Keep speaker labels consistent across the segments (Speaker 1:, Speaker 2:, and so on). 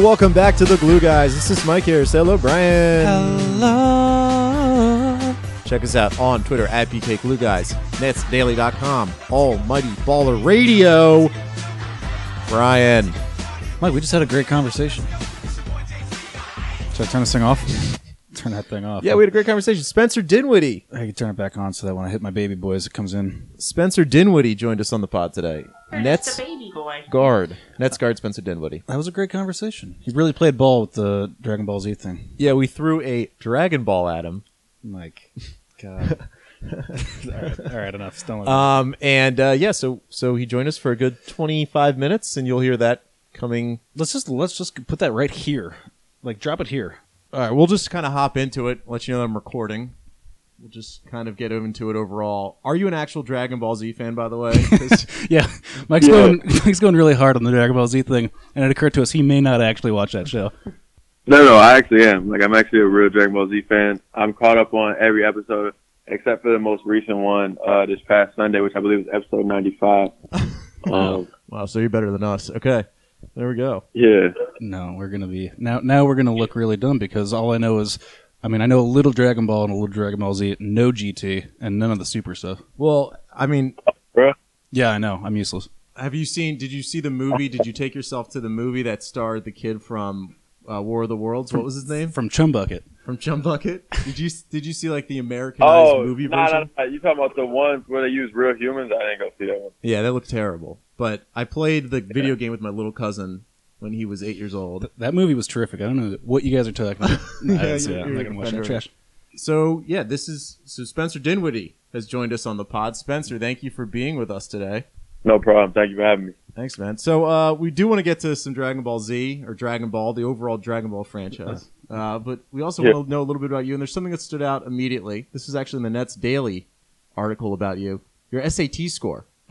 Speaker 1: All right, well, welcome back to the Glue Guys. This is Mike here. Say hello, Brian.
Speaker 2: Hello.
Speaker 1: Check us out on Twitter at BK Glue Guys, netsdaily.com, Almighty Baller Radio. Brian.
Speaker 2: Mike, we just had a great conversation. Should I turn this thing off? turn that thing off.
Speaker 1: Yeah, we had a great conversation. Spencer Dinwiddie.
Speaker 2: I can turn it back on so that when I hit my baby boys, it comes in.
Speaker 1: Spencer Dinwiddie joined us on the pod today. Nets
Speaker 3: the baby boy.
Speaker 1: guard. Nets guard Spencer Dinwiddie.
Speaker 2: That was a great conversation. He really played ball with the Dragon Ball Z thing.
Speaker 1: Yeah, we threw a Dragon Ball at him.
Speaker 2: Like, God. all right, all right, enough. Don't
Speaker 1: Um, and uh, yeah, so so he joined us for a good 25 minutes, and you'll hear that coming
Speaker 2: let's just let's just put that right here. Like drop it here.
Speaker 1: All right, we'll just kind of hop into it. Let you know that I'm recording. We'll just kind of get into it overall. Are you an actual Dragon Ball Z fan, by the way?
Speaker 2: Yeah, Mike's going Mike's going really hard on the Dragon Ball Z thing, and it occurred to us he may not actually watch that show.
Speaker 4: No, no, I actually am. Like, I'm actually a real Dragon Ball Z fan. I'm caught up on every episode except for the most recent one uh, this past Sunday, which I believe was episode 95. um,
Speaker 1: wow, so you're better than us. Okay, there we go.
Speaker 4: yeah.
Speaker 2: No, we're gonna be now. Now we're gonna look really dumb because all I know is, I mean, I know a little Dragon Ball and a little Dragon Ball Z, no GT, and none of the Super stuff.
Speaker 1: Well, I mean,
Speaker 2: Yeah, I know. I'm useless.
Speaker 1: have you seen? Did you see the movie? Did you take yourself to the movie that starred the kid from uh, War of the Worlds? What was his name?
Speaker 2: From Chum Bucket.
Speaker 1: From Chum Bucket. Did you Did you see like the Americanized
Speaker 4: Oh,
Speaker 1: movie
Speaker 4: nah,
Speaker 1: version?
Speaker 4: nah, nah. You talking about the ones where they use real humans? I didn't go see that one.
Speaker 1: Yeah, that looked terrible. But I played the video game with my little cousin when he was eight years old.
Speaker 2: Th- That movie was terrific. I don't know what you guys are talking about. No, I
Speaker 1: Yeah,
Speaker 2: didn't see
Speaker 1: you're-
Speaker 2: that. I'm not
Speaker 1: you're
Speaker 2: gonna watch that trash.
Speaker 1: So yeah, this is so Spencer Dinwiddie has joined us on the pod. Spencer, thank you for being with us today.
Speaker 4: No problem. Thank you for having me.
Speaker 1: Thanks, man. So uh, we do want to get to some Dragon Ball Z or Dragon Ball, the overall Dragon Ball franchise. Uh, but we also
Speaker 4: Yeah.
Speaker 1: want to know a little bit about you. And there's something that stood out immediately. This is actually in the Nets Daily article about you. Your SAT score.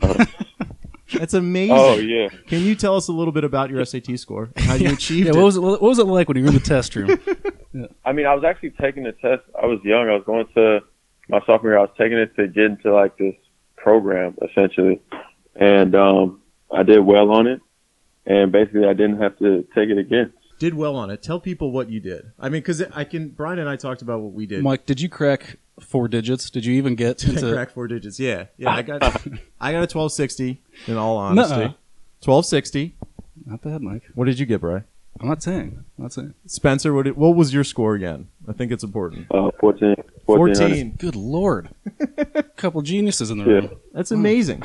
Speaker 1: That's amazing.
Speaker 4: Oh, yeah.
Speaker 1: Can you tell us a little bit about your SAT score and how you achieved
Speaker 2: Yeah,
Speaker 1: it?
Speaker 2: what was it? What was it like when you were in the test room?
Speaker 4: I mean, I was actually taking the test. I was young. I was going to my sophomore year. I was taking it to get into like this program essentially, and um, I did well on it. And basically, I didn't have to take it again.
Speaker 1: did well on it. Tell people what you did. I mean, because I can. Brian and I talked about what we did.
Speaker 2: Mike, did you crack four digits? Did you even get into?
Speaker 1: crack four digits. Yeah, yeah. I got I got a twelve sixty. In all honesty,
Speaker 2: Nuh-uh.
Speaker 1: twelve sixty.
Speaker 2: Not bad, Mike.
Speaker 1: What did you get, Bry?
Speaker 2: I'm not saying. I'm not saying.
Speaker 1: Spencer, what did, what was your score again? I think it's important.
Speaker 4: Uh, 14, 1400.
Speaker 1: Fourteen.
Speaker 2: Good lord, a couple geniuses in the
Speaker 4: Yeah.
Speaker 2: room.
Speaker 1: That's amazing.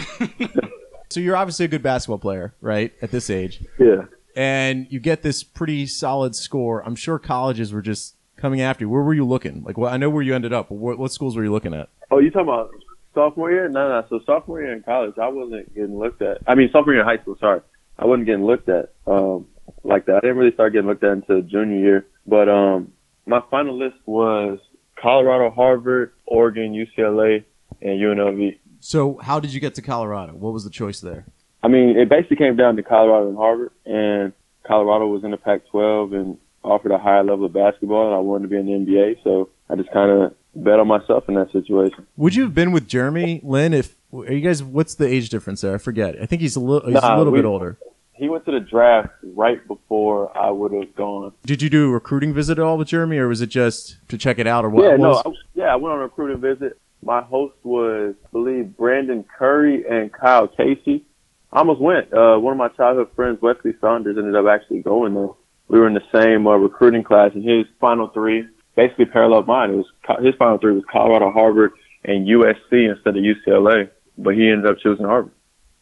Speaker 1: so you're obviously a good basketball player, right? At this age,
Speaker 4: Yeah.
Speaker 1: and you get this pretty solid score. I'm sure colleges were just coming after you. Where were you looking? Like, well, I know where you ended up, but what, what schools were you looking at?
Speaker 4: Oh, you talking about sophomore year? No, no. So sophomore year in college, I wasn't getting looked at. I mean, sophomore year in high school. Sorry, I wasn't getting looked at um, like that. I didn't really start getting looked at until junior year. But um, my final list was Colorado, Harvard, Oregon, UCLA, and UNLV.
Speaker 1: So how did you get to Colorado? What was the choice there?
Speaker 4: I mean, it basically came down to Colorado and Harvard, and Colorado was in the Pac-12 and offered a higher level of basketball, and I wanted to be in the NBA, so I just kind of bet on myself in that situation.
Speaker 1: Would you have been with Jeremy Lin if are you guys? What's the age difference there? I forget. I think he's a little. He's a little
Speaker 4: we-
Speaker 1: bit older.
Speaker 4: He went to the draft right before I would have gone.
Speaker 1: Did you do a recruiting visit at all with Jeremy, or was it just to check it out, or what?
Speaker 4: yeah, no, I, yeah, I went on a recruiting visit. My host was, I believe, Brandyn Curry and Kyle Casey. I almost went. Uh, one of my childhood friends, Wesley Saunders, ended up actually going there. We were in the same uh, recruiting class, and his final three basically paralleled mine. It was his final three was Colorado, Harvard, and USC instead of UCLA, but he ended up choosing Harvard.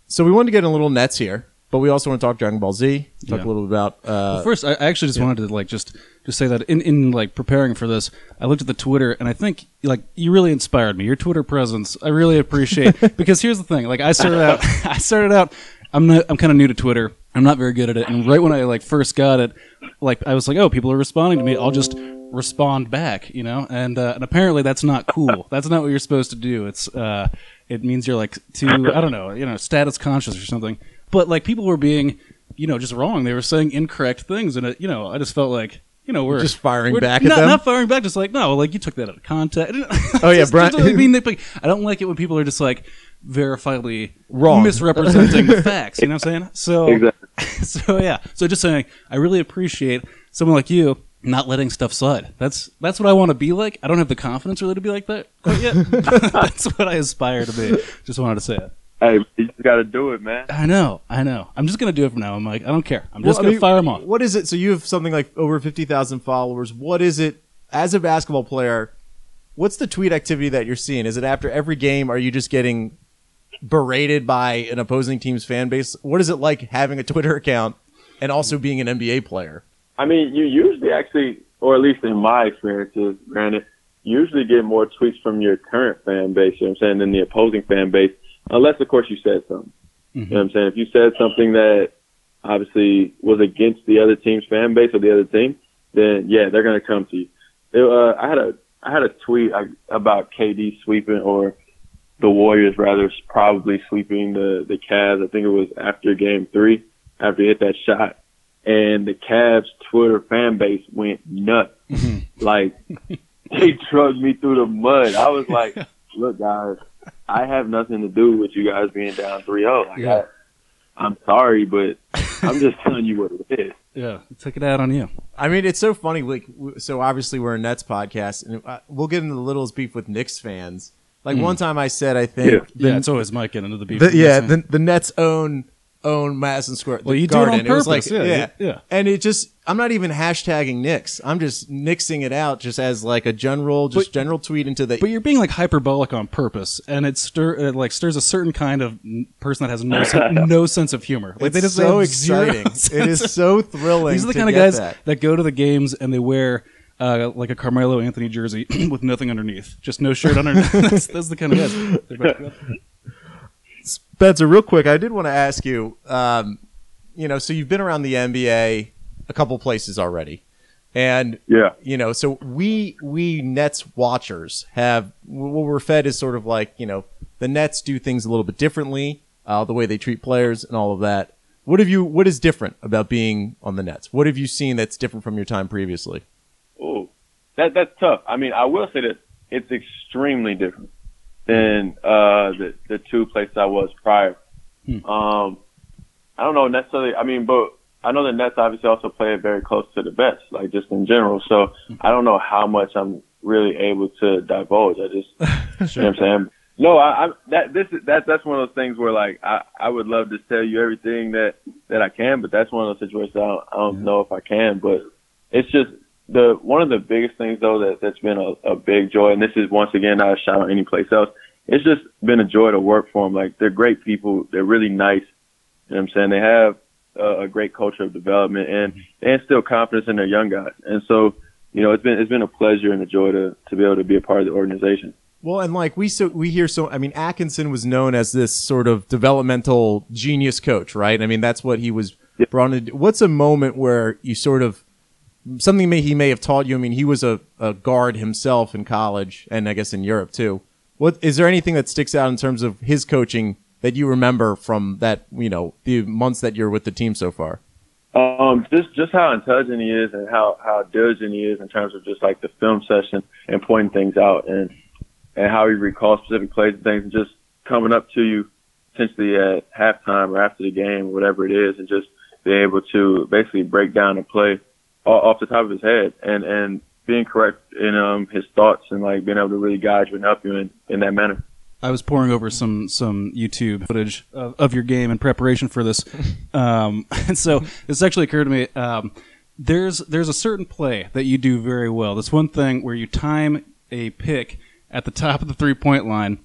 Speaker 1: so we wanted to get in a little nets here, but we also want to talk Dragon Ball Z. Talk
Speaker 2: Yeah.
Speaker 1: a little bit about. Uh,
Speaker 2: Well, first, I I actually just wanted to like just just say that in in like preparing for this, I looked at the Twitter and I think like you really inspired me. Your Twitter presence, I really appreciate because here's the thing. Like I started out, I started out. I'm not. I'm kind of new to Twitter. I'm not very good at it. And right when I like first got it, like I was like, oh, people are responding to me. I'll just respond back, you know. And uh, and apparently that's not cool. That's not what you're supposed to do. It's uh, it means you're like too I don't know, you know, status conscious or something. But like people were being, you know, just wrong. They were saying incorrect things, and it, you know, I just felt like. You know, we're
Speaker 1: Just firing
Speaker 2: we're
Speaker 1: back at
Speaker 2: not,
Speaker 1: them?
Speaker 2: Not firing back, just like no, like you took that out of context.
Speaker 1: Oh, yeah, Brian-
Speaker 2: just, like. I don't like it when people are just like verifiably
Speaker 1: Wrong.
Speaker 2: misrepresenting the facts. You know what I'm saying? So
Speaker 4: Exactly.
Speaker 2: so yeah. So just saying, I really appreciate someone like you not letting stuff slide. That's that's what I want to be like. I don't have the confidence really to be like that quite yet. that's what I aspire to be. Just wanted to say it.
Speaker 4: Hey, you just got to do it, man.
Speaker 2: I know, I know. I'm just gonna do it from now. I'm like, I don't care. I'm just
Speaker 1: Well, I
Speaker 2: gonna
Speaker 1: mean,
Speaker 2: fire them off.
Speaker 1: What is it? So you have something like over fifty thousand followers. What is it as a basketball player? What's the tweet activity that you're seeing? Is it after every game? Are you just getting berated by an opposing team's fan base? What is it like having a Twitter account and also being an NBA player?
Speaker 4: I mean, you usually actually, or at least in my experiences, granted, you usually get more tweets from your current fan base, you know what I'm saying, than the opposing fan base, unless, of course, you said something. You know what I'm saying? If you said something that obviously was against the other team's fan base or the other team, then yeah, they're going to come to you. It, uh, I had a I had a tweet uh, about KD sweeping or the Warriors rather probably sweeping the the Cavs. I think it was after Game Three, after he hit that shot, and the Cavs Twitter fan base went nuts. like they drugged me through the mud. I was like, "Look, guys, I have nothing to do with you guys being down 3-0. Like,
Speaker 2: Yeah.
Speaker 4: I, I'm sorry, but I'm just telling you what it is."
Speaker 2: Yeah, took it out on you.
Speaker 1: I mean, it's so funny. Like, so obviously we're a Nets podcast, and uh, we'll get into the littlest beef with Knicks fans. Like one hmm. time, I said, I think,
Speaker 4: Yeah.
Speaker 1: the-
Speaker 2: yeah, it's always Mike getting into the beef.
Speaker 1: the, yeah, the, the Nets own own Madison Square.
Speaker 2: Well,
Speaker 1: the
Speaker 2: you do it on
Speaker 1: Garden. was
Speaker 2: purpose,
Speaker 1: like,
Speaker 2: yeah,
Speaker 1: yeah,
Speaker 2: yeah.
Speaker 1: And it just, I'm not even hashtagging Knicks. I'm just nixing it out, just as like a general, just
Speaker 2: But-
Speaker 1: general tweet into the.
Speaker 2: But you're being like hyperbolic on purpose, and it stir it like stirs a certain kind of person that has no sen- no sense of humor. Like
Speaker 1: it's
Speaker 2: they just
Speaker 1: so exciting. It is so thrilling.
Speaker 2: These are the
Speaker 1: to
Speaker 2: kind of guys
Speaker 1: that.
Speaker 2: that. go to the games and they wear uh, like a Carmelo Anthony jersey with nothing underneath, just no shirt underneath. that's, that's the kind of guys. They're.
Speaker 1: Spencer, real quick, I did want to ask you. Um, you know, so you've been around the NBA a couple places already, and
Speaker 4: Yeah.
Speaker 1: you know, so we we Nets watchers have what we're fed is sort of like you know the Nets do things a little bit differently, uh, the way they treat players and all of that. What have you? What is different about being on the Nets? What have you seen that's different from your time previously?
Speaker 4: That that's tough. I mean, I will say that it's extremely different than uh, the the two places I was prior.
Speaker 2: Hmm.
Speaker 4: Um, I don't know necessarily. I mean, but I know the Nets obviously also play it very close to the best, like just in general. So I don't know how much I'm really able to divulge. I just, you know what I'm saying. No, I, I that this is that that's one of those things where like I I would love to tell you everything that that I can, but that's one of those situations I don't, I don't know if I can. But it's just the one of the biggest things though that that's been a, a big joy, and this is once again not a shout out any place else. It's just been a joy to work for them. Like they're great people. They're really nice. You know what I'm saying? They have a, a great culture of development and they instill confidence in their young guys. And so, you know, it's been it's been a pleasure and a joy to to be able to be a part of the organization.
Speaker 1: Well, and like we so we hear so I mean Atkinson was known as this sort of developmental genius coach, right? I mean that's what he was
Speaker 4: Yeah.
Speaker 1: brought. What's a moment where you sort of something may he may have taught you? I mean he was a, a guard himself in college and I guess in Europe too. What is there anything that sticks out in terms of his coaching that you remember from that you know the months that you're with the team so far?
Speaker 4: Um, just just how intelligent he is and how how diligent he is in terms of just like the film session and pointing things out and and how he recalls specific plays and things and just coming up to you potentially at halftime or after the game, whatever it is, and just being able to basically break down a play off the top of his head and and being correct in um his thoughts and like being able to really guide you and help you in in that manner.
Speaker 2: I was pouring over some some YouTube footage of, of your game in preparation for this, um, and so this actually occurred to me. Um, there's there's a certain play that you do very well. This one thing where you time a pick at the top of the three point line,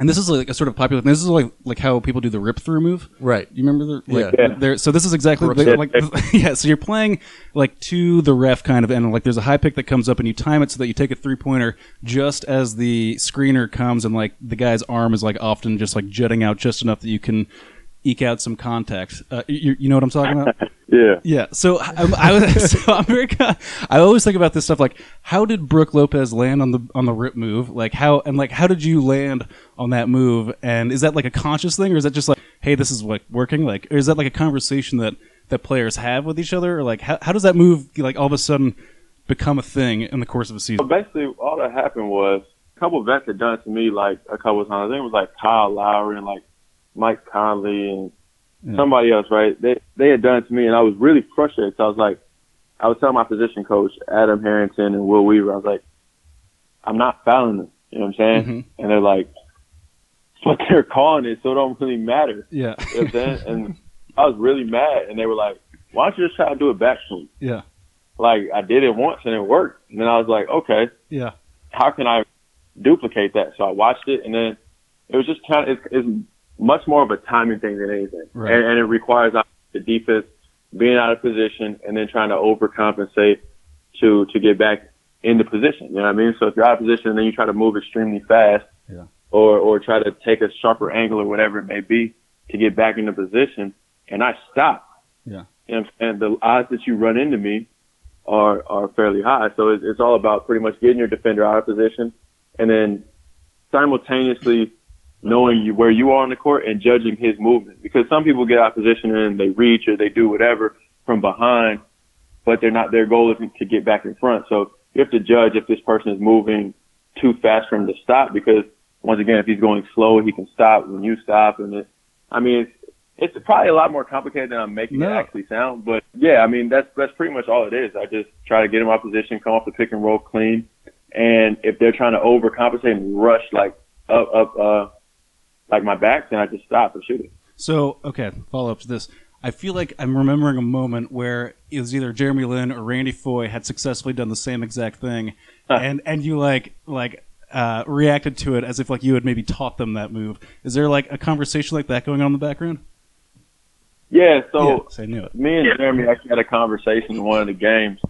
Speaker 2: and this is like a sort of popular. This is like like how people do the rip through move.
Speaker 1: Right.
Speaker 2: You remember the like
Speaker 4: Yeah.
Speaker 2: there? So this is exactly the, like yeah. So you're playing like to the ref kind of, and like there's a high pick that comes up, and you time it so that you take a three pointer just as the screener comes, and like the guy's arm is like often just like jutting out just enough that you can eke out some contact. Uh, you, you know what I'm talking about?
Speaker 4: Yeah.
Speaker 2: Yeah. So I, I was. So very. I always think about this stuff like how did Brook Lopez land on the on the rip move? Like how and like how did you land on that move? And is that like a conscious thing, or is that just like, hey, this is like working? Like, or is that like a conversation that that players have with each other? Or like how how does that move like all of a sudden become a thing in the course of a
Speaker 4: So
Speaker 2: season?
Speaker 4: basically, all that happened was a couple vets had done it to me like a couple of times. I think it was like Kyle Lowry and like Mike Conley and
Speaker 2: Yeah.
Speaker 4: somebody else, right? They they had done it to me, and I was really frustrated. So I was like, I was telling my position coach Adam Harrington and Will Weaver, I was like, I'm not fouling them. You know what I'm saying?
Speaker 2: Mhm.
Speaker 4: And they're like, but they're calling it, so it don't really matter.
Speaker 2: Yeah.
Speaker 4: You know what And I was really mad, and they were like, why don't you just try to do it back to me?
Speaker 2: Yeah.
Speaker 4: Like I did it once and it worked, and then I was like, okay,
Speaker 2: Yeah.
Speaker 4: how can I duplicate that? So I watched it, and then it was just kind of it's, it's much more of a timing thing than anything,
Speaker 2: Right.
Speaker 4: and, and it requires the defense being out of position and then trying to overcompensate to to get back into position. You know what I mean? So if you're out of position and then you try to move extremely fast,
Speaker 2: Yeah.
Speaker 4: or or try to take a sharper angle or whatever it may be to get back into position, and I stop.
Speaker 2: Yeah.
Speaker 4: You know what I'm saying? The odds that you run into me are are fairly high. So it's, it's all about pretty much getting your defender out of position and then simultaneously knowing you, where you are on the court and judging his movement. Because some people get out of position and they reach or they do whatever from behind, but they're not. Their goal isn't to get back in front. So you have to judge if this person is moving too fast for him to stop. Because once again, if he's going slow, he can stop when you stop. And it, I mean, it's, it's probably a lot more complicated than I'm making
Speaker 2: No.
Speaker 4: it actually sound. But yeah, I mean that's that's pretty much all it is. I just try to get him out of position, come off the pick and roll clean, and if they're trying to overcompensate and rush like up up uh like my back, then I just stop and shoot it.
Speaker 2: So, okay, follow up to this. I feel like I'm remembering a moment where it was either Jeremy Lin or Randy Foye had successfully done the same exact thing, and and you like like uh, reacted to it as if like you had maybe taught them that move. Is there like a conversation like that going on in the background?
Speaker 4: Yeah, so
Speaker 2: yes, I knew it.
Speaker 4: me and Jeremy actually had a conversation in one of the games.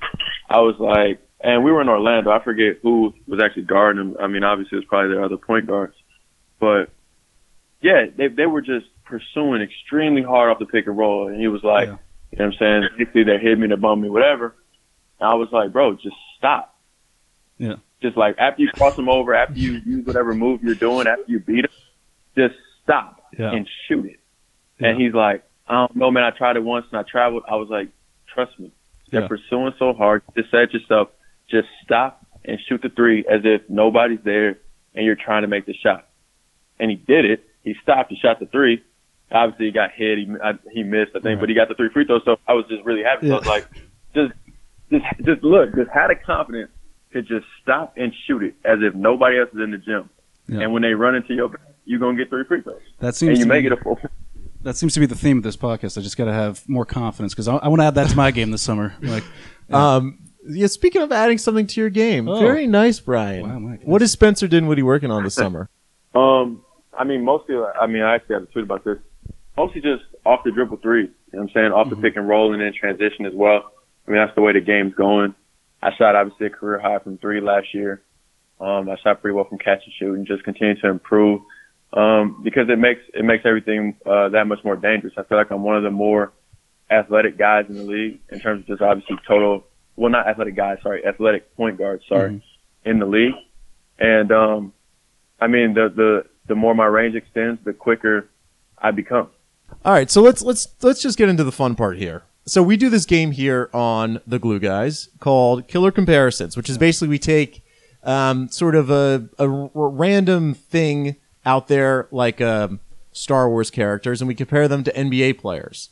Speaker 4: I was like, and we were in Orlando. I forget who was actually guarding him. I mean, obviously it was probably their other point guards, but yeah, they they were just pursuing extremely hard off the pick and roll, and he was like,
Speaker 2: Yeah.
Speaker 4: you know what I'm saying? Basically, they hit me, they bummed me, whatever. And I was like, bro, just stop.
Speaker 2: Yeah.
Speaker 4: Just like after you cross them over, after you use whatever move you're doing, after you beat them, just stop
Speaker 2: Yeah.
Speaker 4: and shoot it.
Speaker 2: Yeah.
Speaker 4: And he's like, I don't know, man. I tried it once and I traveled. I was like, trust me, they're pursuing so hard. Just it yourself, just stop and shoot the three as if nobody's there and you're trying to make the shot. And he did it. He stopped. He shot the three. Obviously, he got hit. He I, he missed, I think,
Speaker 2: Right.
Speaker 4: but he got the three free throws. So I was just really happy. So I was like, just, just, just look, just had the confidence to just stop and shoot it as if nobody else is in the gym.
Speaker 2: Yeah.
Speaker 4: And when they run into your back, you're gonna get three free throws,
Speaker 2: That seems
Speaker 4: and you
Speaker 2: to
Speaker 4: make
Speaker 2: be,
Speaker 4: it a full.
Speaker 2: that seems to be the theme of this podcast. I just got to have more confidence because I, I want to add that to my game this summer. Like,
Speaker 1: Um, yeah. Speaking of adding something to your game,
Speaker 2: Oh.
Speaker 1: very nice, Brian.
Speaker 2: Wow, my goodness.
Speaker 1: what is Spencer Dinwiddie working on this summer?
Speaker 4: Um, I mean, mostly. I mean, I actually have a tweet about this. Mostly just off the dribble threes. You know what I'm saying? Off the pick and roll and then transition as well. I mean, that's the way the game's going. I shot obviously a career high from three last year. Um, I shot pretty well from catch and shoot and just continue to improve. Um, because it makes it makes everything uh, that much more dangerous. I feel like I'm one of the more athletic guys in the league in terms of just obviously total. Well, not athletic guys, sorry, athletic point guards, sorry, in the league. And um, I mean, the the the more my range extends, the quicker I become.
Speaker 1: All right, so let's let's let's just get into the fun part here. So we do this game here on the Glue Guys called Killer Komparisons, which is basically we take um, sort of a, a r- random thing out there like um, Star Wars characters, and we compare them to NBA players.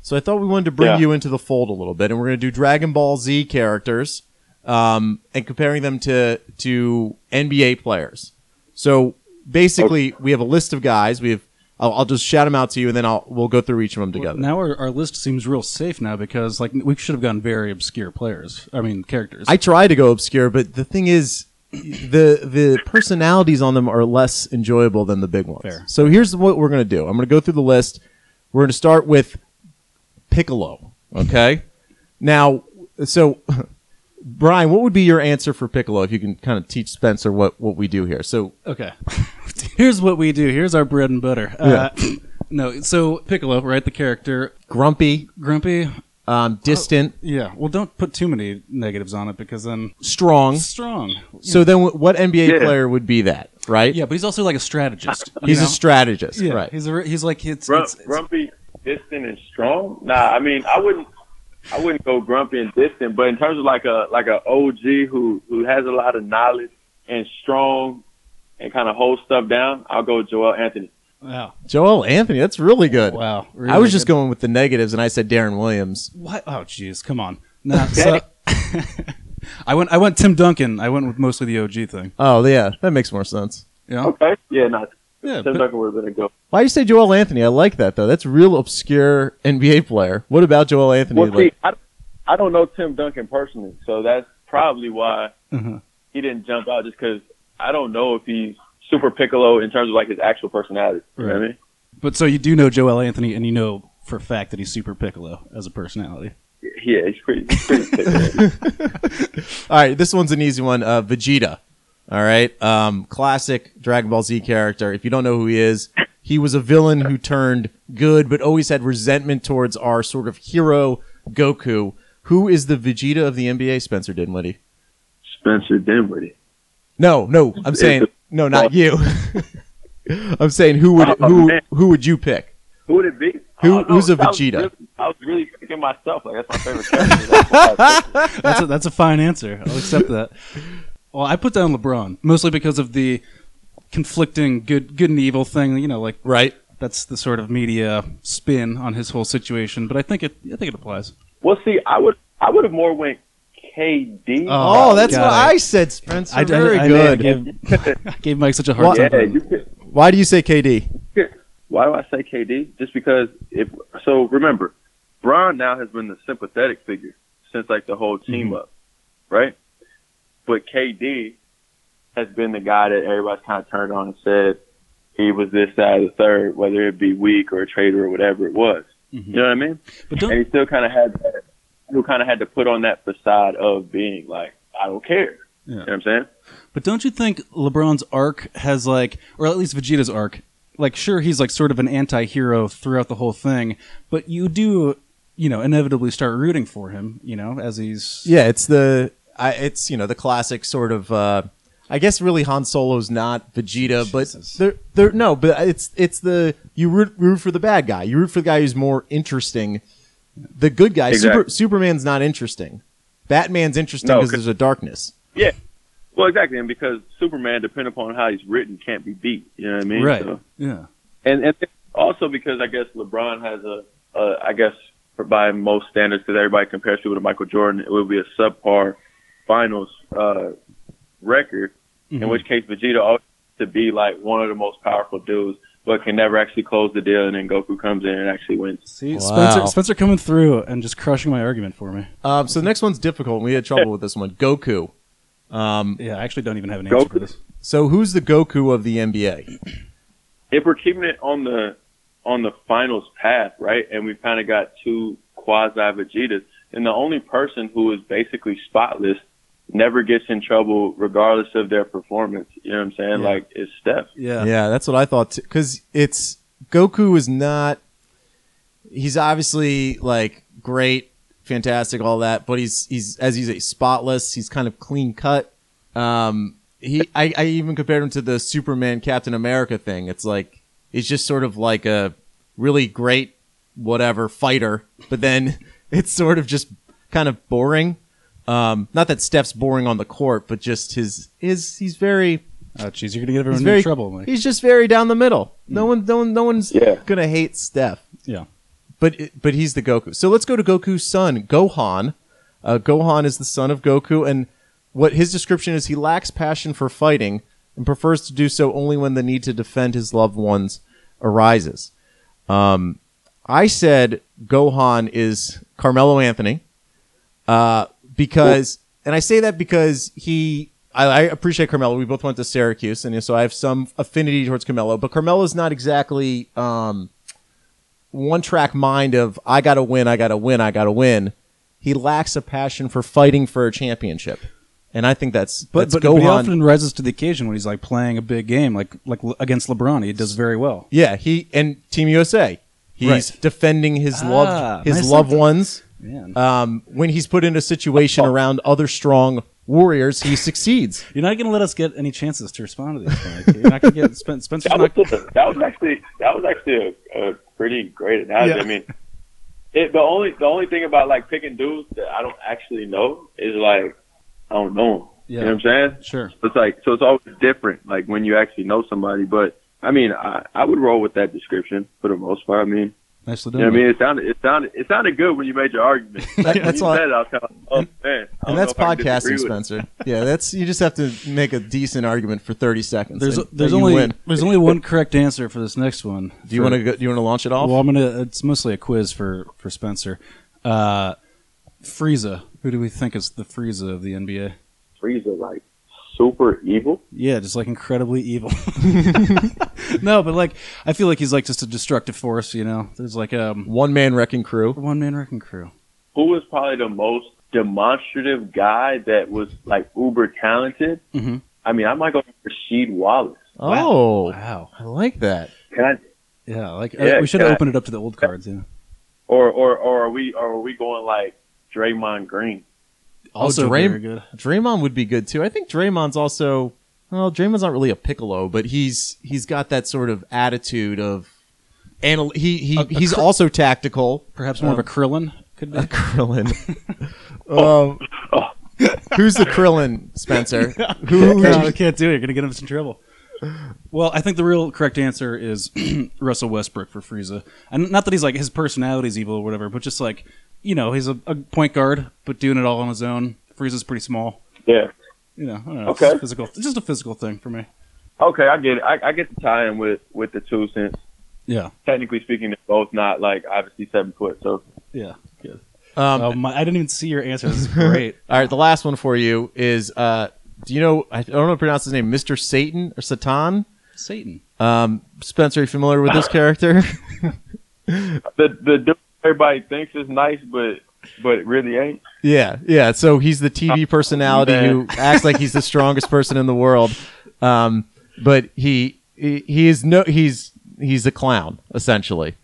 Speaker 1: So I thought we wanted to bring
Speaker 4: Yeah.
Speaker 1: you into the fold a little bit, and we're going to do Dragon Ball Z characters um, and comparing them to to NBA players. So basically, we have a list of guys. We have. I'll, I'll just shout them out to you, and then I'll we'll go through each of them together.
Speaker 2: now our, our list seems real safe now because like we should have gone very obscure players. I mean characters.
Speaker 1: I try to go obscure, but the thing is, the the personalities on them are less enjoyable than the big ones.
Speaker 2: Fair.
Speaker 1: So here's what we're gonna do. I'm gonna go through the list. We're gonna start with Piccolo. Okay. now, so Brian, what would be your answer for Piccolo if you can kind of teach Spencer what what we do here? So
Speaker 2: Okay. Here's what we do. Here's our bread and butter. Uh, no, so Piccolo, right? The character,
Speaker 1: grumpy,
Speaker 2: grumpy.
Speaker 1: um, distant,
Speaker 2: Yeah. Well, don't put too many negatives on it because then
Speaker 1: strong.
Speaker 2: strong.
Speaker 1: So then, what NBA
Speaker 4: Yeah.
Speaker 1: player would be that? Right?
Speaker 2: Yeah, but he's also like a strategist.
Speaker 1: He's
Speaker 2: know?
Speaker 1: a strategist.
Speaker 2: Yeah,
Speaker 1: Right.
Speaker 2: He's a, he's like it's,
Speaker 4: Grump,
Speaker 2: it's, it's
Speaker 4: grumpy, distant, and strong. Nah, I mean, I wouldn't. I wouldn't go grumpy and distant, but in terms of like a like a OG who who has a lot of knowledge and strong and kind of holds stuff down, I'll go Joel Anthony.
Speaker 2: Wow.
Speaker 1: Joel Anthony, that's really good.
Speaker 2: Wow.
Speaker 1: I was just
Speaker 2: good.
Speaker 1: going with the negatives, and I said Deron Williams.
Speaker 2: What? Oh, jeez. Come on. No, so, I went. I went Tim Duncan. I went with mostly the OG thing.
Speaker 1: Oh yeah, that makes more sense.
Speaker 2: Yeah.
Speaker 4: Okay. Yeah, no.
Speaker 2: Yeah.
Speaker 4: Tim Duncan would have been a go.
Speaker 1: Why you say Joel Anthony? I like that though. That's real obscure NBA player. What about Joel Anthony?
Speaker 4: Well, see,
Speaker 1: like,
Speaker 4: I, I don't know Tim Duncan personally, so that's probably why
Speaker 2: Mhm.
Speaker 4: he didn't jump out. Just because I don't know if he's super Piccolo in terms of like his actual personality. You know what I mean?
Speaker 2: But so you do know Joel Anthony, and you know for a fact that he's super Piccolo as a personality.
Speaker 4: Yeah, he's pretty, he's pretty
Speaker 1: all right, this one's an easy one. Uh, Vegeta. All right, um, classic Dragon Ball Z character. If you don't know who he is, he was a villain who turned good, but always had resentment towards our sort of hero Goku. Who is the Vegeta of the NBA? Spencer Dinwiddie.
Speaker 4: Spencer Dinwiddie.
Speaker 1: No, no, I'm saying no, not you. I'm saying who would
Speaker 4: Oh,
Speaker 1: who who would you pick?
Speaker 4: Who would it be?
Speaker 1: Who-
Speaker 4: I
Speaker 1: who's a Vegeta?
Speaker 4: I was really picking myself. Like that's my favorite character. That's why I picked him.
Speaker 2: That's a, that's a fine answer. I'll accept that. Well, I put down LeBron mostly because of the conflicting good good and evil thing. You know, like
Speaker 1: Right.
Speaker 2: that's the sort of media spin on his whole situation. But I think it I think it applies.
Speaker 4: well, see, I would I would have more went KD.
Speaker 2: Oh,
Speaker 1: Oh, that's what
Speaker 2: I-
Speaker 1: I said, Spencer.
Speaker 2: I,
Speaker 1: Very
Speaker 2: I, I
Speaker 1: good.
Speaker 2: Gave, I gave Mike such a hard
Speaker 1: Well,
Speaker 2: time.
Speaker 4: yeah,
Speaker 2: that.
Speaker 4: you could,
Speaker 1: Why do you say KD?
Speaker 4: Why do I say KD? Just because if so remember, Bron now has been the sympathetic figure since like the whole team
Speaker 2: Mm-hmm.
Speaker 4: up, right? But KD has been the guy that everybody's kind of turned on and said he was this, that, or the third, whether it be weak or a traitor or whatever it was.
Speaker 2: Mhm.
Speaker 4: You know what I mean?
Speaker 2: But don't
Speaker 4: he still kind of had that, who kind of had to put on that facade of being like, I don't care.
Speaker 2: Yeah.
Speaker 4: You know what I'm saying?
Speaker 2: But don't you think LeBron's arc has like, or at least Vegeta's arc, like sure he's like sort of an anti-hero throughout the whole thing, but you do, you know, inevitably start rooting for him, you know, as he's
Speaker 1: Yeah, it's the I, it's you know the classic sort of. Uh, I guess really Han Solo's not Vegeta, but
Speaker 2: Jesus.
Speaker 1: they're they're no, but it's it's the you root root for the bad guy. You root for the guy who's more interesting. The good guy, Super, Superman's not interesting. Batman's interesting
Speaker 4: No,
Speaker 1: there's a darkness.
Speaker 4: Yeah. Well, exactly. And because Superman, depending upon how he's written, can't be beat. You know what I mean?
Speaker 2: right,
Speaker 4: So-
Speaker 2: yeah,
Speaker 4: and and also because I guess LeBron has a, a I guess for by most standards, because everybody compares people to Michael Jordan, it would be a subpar finals uh, record. In
Speaker 2: Mhm.
Speaker 4: which case, Vegeta always to be like one of the most powerful dudes, but can never actually close the deal, and then Goku comes in and actually wins.
Speaker 2: See,
Speaker 1: Wow.
Speaker 2: Spencer, Spencer coming through and just crushing my argument for me.
Speaker 1: Um, so the next one's difficult. We had trouble with this one. Goku. Um,
Speaker 2: Yeah, I actually don't even have an answer for this.
Speaker 1: so who's the Goku of the NBA?
Speaker 4: if we're keeping it on the on the finals path, right, and we've kind of got two quasi Vegetas, and the only person who is basically spotless, never gets in trouble regardless of their performance. You know what I'm saying?
Speaker 2: Yeah.
Speaker 4: Like is Steph.
Speaker 2: Yeah,
Speaker 1: Yeah, that's what I thought because it's Goku is not. He's obviously like great, fantastic, all that, but he's he's as he's a spotless. He's kind of clean cut. Um, he I, I even compared him to the Superman Captain America thing. It's like he's just sort of like a really great whatever fighter, but then it's sort of just kind of boring. Um, not that Steph's boring on the court, but just his his he's very
Speaker 2: Oh, jeez, you're gonna get everyone in
Speaker 1: very
Speaker 2: trouble, Mike.
Speaker 1: He's just very down the middle. No one, no one, no one's
Speaker 4: Yeah.
Speaker 1: gonna hate Steph.
Speaker 2: Yeah.
Speaker 1: But but he's the Goku. So let's go to Goku's son, Gohan. Uh, Gohan is the son of Goku, and what his description is, he lacks passion for fighting and prefers to do so only when the need to defend his loved ones arises. Um, I said Gohan is Carmelo Anthony uh, because, and I say that because he, I, I appreciate Carmelo. We both went to Syracuse, and so I have some affinity towards Carmelo. But Carmelo's not exactly um, one track mind of I gotta win, I gotta win, I gotta win. He lacks a passion for fighting for a championship, and I think that's
Speaker 2: But,
Speaker 1: that's
Speaker 2: but, but he often rises to the occasion when he's like playing a big game, like like against LeBron. He does very well.
Speaker 1: yeah, he and Team USA. He's
Speaker 2: Right.
Speaker 1: defending his
Speaker 2: Ah,
Speaker 1: loved his
Speaker 2: nice
Speaker 1: loved ones.
Speaker 2: Man,
Speaker 1: Um, when he's put in a situation around other strong warriors, he succeeds.
Speaker 2: you're not gonna let us get any chances to respond to this. Mike. You're not gonna get Spen- Spencer's
Speaker 4: That
Speaker 2: not.
Speaker 4: was, that was actually that was actually a, a pretty great analogy.
Speaker 1: Yeah.
Speaker 4: I mean, it, the only the only thing about like picking dudes that I don't actually know is like I don't know 'em.
Speaker 2: Yeah.
Speaker 4: You know what I'm saying?
Speaker 2: Sure.
Speaker 4: It's like so it's always different, like when you actually know somebody. But I mean, I, I would roll with that description for the most part. I mean,
Speaker 2: Nicely
Speaker 4: you
Speaker 2: done.
Speaker 4: know what I mean, it sounded it sounded it sounded good when you made your argument.
Speaker 1: That-
Speaker 4: When
Speaker 1: that's
Speaker 4: you
Speaker 1: all-
Speaker 4: said it, I was kind of like, oh man, I
Speaker 1: And that's
Speaker 4: if I can
Speaker 1: podcasting,
Speaker 4: disagree with it.
Speaker 1: Spencer. Yeah, that's you just have to make a decent argument for thirty seconds.
Speaker 2: There's
Speaker 1: and
Speaker 2: there's only
Speaker 1: win.
Speaker 2: there's only one correct answer for this next one.
Speaker 1: Do you want to do you want to launch it off?
Speaker 2: Well, I'm gonna. It's mostly a quiz for for Spencer. Uh, Frieza. Who do we think is the Frieza of the NBA?
Speaker 4: Frieza like super evil.
Speaker 2: Yeah, just like incredibly evil. no, but like I feel like he's like just a destructive force. You know, there's like um
Speaker 1: One man wrecking crew.
Speaker 2: one man wrecking crew.
Speaker 4: Who was probably the most demonstrative guy that was like uber talented?
Speaker 2: Mhm.
Speaker 4: I mean, I might go with Rasheed Wallace.
Speaker 1: Oh,
Speaker 2: Wow.
Speaker 1: I like that.
Speaker 4: Can I?
Speaker 2: Yeah, like
Speaker 4: Yeah,
Speaker 2: we should have
Speaker 4: can I-
Speaker 2: it up to the old cards. Yeah.
Speaker 4: Or or or are we or are we going like Draymond Green?
Speaker 2: Also
Speaker 1: oh, Draym-
Speaker 2: good.
Speaker 1: Draymond would be good too. I think Draymond's also well, Draymond's not really a piccolo, but he's he's got that sort of attitude of and he he
Speaker 2: A- a
Speaker 1: he's
Speaker 2: cr-
Speaker 1: also tactical.
Speaker 2: Perhaps more of a Krillin could be.
Speaker 1: A Krillin. um, who's the Krillin, Spencer? Who,
Speaker 2: no, I can't do it. You're gonna get him in some trouble. Well, I think the real correct answer is Russell Westbrook for Frieza, and not that he's like his personality's evil or whatever, but just like you know he's a, a point guard, but doing it all on his own. Frieza's pretty small.
Speaker 4: Yeah.
Speaker 2: You know, I don't know.
Speaker 4: Okay.
Speaker 2: It's physical. It's just a physical thing for me.
Speaker 4: Okay, I get it. I, I get the tie in with with the two since
Speaker 2: Yeah,
Speaker 4: technically speaking, they're both not like obviously seven foot. So
Speaker 2: yeah, good.
Speaker 1: um,
Speaker 2: Oh, my, I didn't even see your answer. This is great.
Speaker 1: All right, the last one for you is uh, do you know I don't know how to pronounce his name, Mr. Satan or Satan?
Speaker 2: Satan.
Speaker 1: Um, Spencer, are you familiar with this character?
Speaker 4: the the dude everybody thinks is nice, but but it really ain't.
Speaker 1: Yeah, yeah. So he's the TV personality
Speaker 4: man.
Speaker 1: who acts like he's the strongest person in the world, um, but he, he he is no he's he's a clown essentially.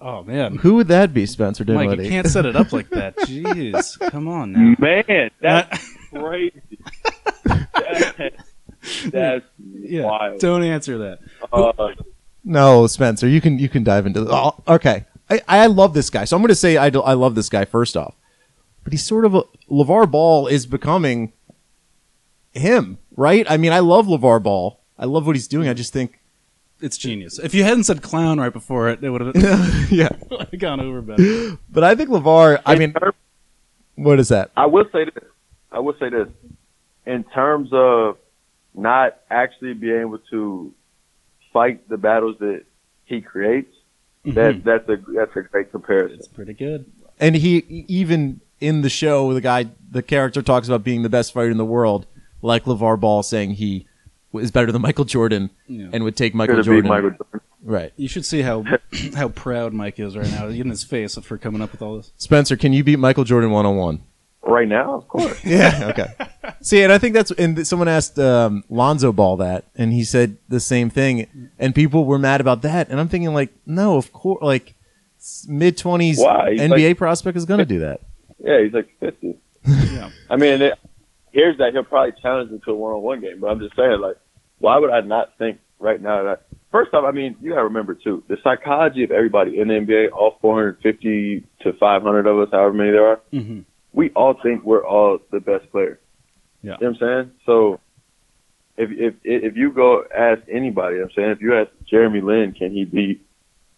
Speaker 2: Oh man,
Speaker 1: Who would that be, Spencer
Speaker 2: Mike, you can't set it up like that. Jeez, come on now.
Speaker 4: Man, that's crazy. That- that's
Speaker 2: Yeah,
Speaker 4: wild.
Speaker 2: don't answer that.
Speaker 4: Uh,
Speaker 1: No, Spencer, you can you can dive into. The, oh, okay, I, I love this guy, so I'm going to say I, do- I love this guy first off, but he's sort of a LaVar Ball is becoming him, right? I mean, I love LaVar Ball. I love what he's doing. I just think,
Speaker 2: It's genius. If you hadn't said clown right before it, it would have
Speaker 1: yeah.
Speaker 2: gone over better.
Speaker 1: But I think LaVar. I mean,
Speaker 4: term-
Speaker 1: what is that?
Speaker 4: I will say this. I will say this. In terms of not actually being able to fight the battles that he creates, that mm-hmm. that's a that's a great comparison.
Speaker 2: It's pretty good.
Speaker 1: And he even in the show, the guy, the character talks about being the best fighter in the world, like LaVar Ball saying he is better than Michael Jordan
Speaker 2: Yeah.
Speaker 1: and would take Michael
Speaker 4: Could have beat
Speaker 1: Jordan.
Speaker 4: Michael Jordan.
Speaker 1: Right.
Speaker 2: You should see how how proud Mike is right now, in his face for coming up with all this.
Speaker 1: Spencer, can you beat Michael Jordan one on one?
Speaker 4: Right now, of course.
Speaker 1: Yeah. Okay. See, and I think that's and someone asked um, Lonzo Ball that, and he said the same thing, and people were mad about that, and I'm thinking like, no, of course, like mid twenties
Speaker 4: Why?
Speaker 1: NBA
Speaker 4: like-
Speaker 1: prospect is going to do that.
Speaker 4: Yeah, he's like fifty.
Speaker 2: Yeah.
Speaker 4: I mean, it, here's that he'll probably challenge him to a one-on-one game. But I'm just saying, like, why would I not think right now that? First off, I mean, you gotta remember too, the psychology of everybody in the NBA, all 450 to 500 of us, however many there are,
Speaker 2: hmm
Speaker 4: we all think we're all the best player.
Speaker 2: Yeah.
Speaker 4: You know what I'm saying? So if if if you go ask anybody, you know what I'm saying, if you ask Jeremy Lin, can he beat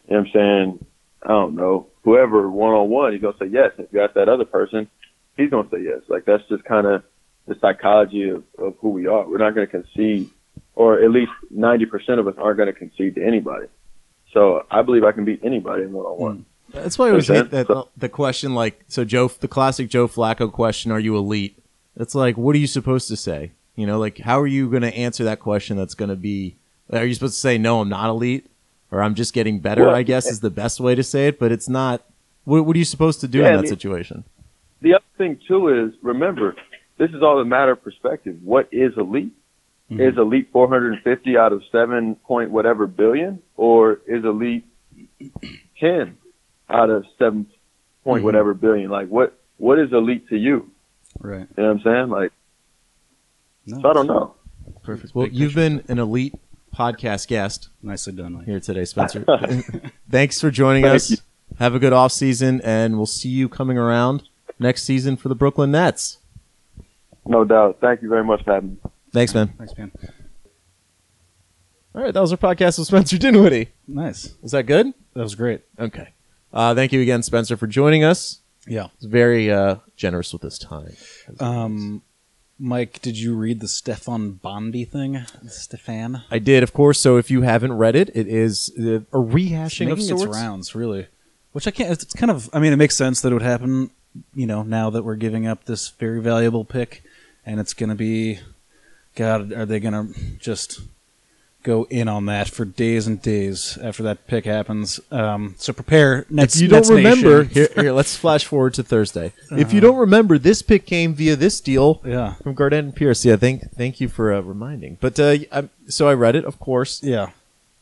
Speaker 4: you know what I'm saying, I don't know, whoever one on one, he's gonna say yes. If you ask that other person, he's gonna say yes. Like that's just kinda the psychology of, of who we are. We're not gonna concede or at least ninety percent of us aren't gonna concede to anybody. So I believe I can beat anybody in one on one.
Speaker 1: That's why I always hate that
Speaker 4: So-
Speaker 1: the question like so Joe the classic Joe Flacco question, are you elite? It's like what are you supposed to say? You know, like how are you going to answer that question that's going to be are you supposed to say no, I'm not elite or I'm just getting better,
Speaker 4: Well,
Speaker 1: I guess is the best way to say it, but it's not what, what are you supposed to do
Speaker 4: Yeah,
Speaker 1: in that
Speaker 4: it-
Speaker 1: situation?
Speaker 4: The other thing too is remember, this is all a matter of perspective. What is elite?
Speaker 2: Mhm.
Speaker 4: Is elite 450 out of seven point whatever billion, or is elite 10 out of seven point
Speaker 2: Mhm.
Speaker 4: whatever billion? Like what? What is elite to you?
Speaker 2: Right.
Speaker 4: You know what I'm saying? Like
Speaker 2: No,
Speaker 4: so I don't know.
Speaker 2: Perfect.
Speaker 1: Well,
Speaker 2: Big
Speaker 1: you've
Speaker 2: picture.
Speaker 1: been an elite podcast guest
Speaker 2: nicely done, Mike.
Speaker 1: here today, Spencer. Thanks for joining
Speaker 4: Thank
Speaker 1: us.
Speaker 4: you.
Speaker 1: Have a good off season and we'll see you coming around next season for the Brooklyn Nets.
Speaker 4: No doubt. Thank you very much for having me.
Speaker 1: Thanks, man.
Speaker 2: Thanks, man.
Speaker 1: All right, that was our podcast with Spencer Dinwiddie.
Speaker 2: Nice.
Speaker 1: Was that good?
Speaker 2: That was great.
Speaker 1: Okay. Uh, thank you again, Spencer, for joining us.
Speaker 2: Yeah.
Speaker 1: It's very uh, generous with his time.
Speaker 2: Um, Mike, did you read the Stefan Bondy thing? Stefan?
Speaker 1: I did, of course. So if you haven't read it, it is uh, a rehashing of
Speaker 2: Making its rounds, really. Which I can't. It's it's kind of. I mean, it makes sense that it would happen. You know, now that we're giving up this very valuable pick, and it's going to be, God, are they going to just go in on that for days and days after that pick happens? Um, so prepare. Nets,
Speaker 1: If you don't
Speaker 2: Nets
Speaker 1: remember, here, here, let's flash forward to Thursday. If you don't remember, this pick came via this deal
Speaker 2: yeah,
Speaker 1: from Garnett and Pierce. Yeah, thank thank you for uh, reminding. But uh, I, so I read it, of course.
Speaker 2: yeah.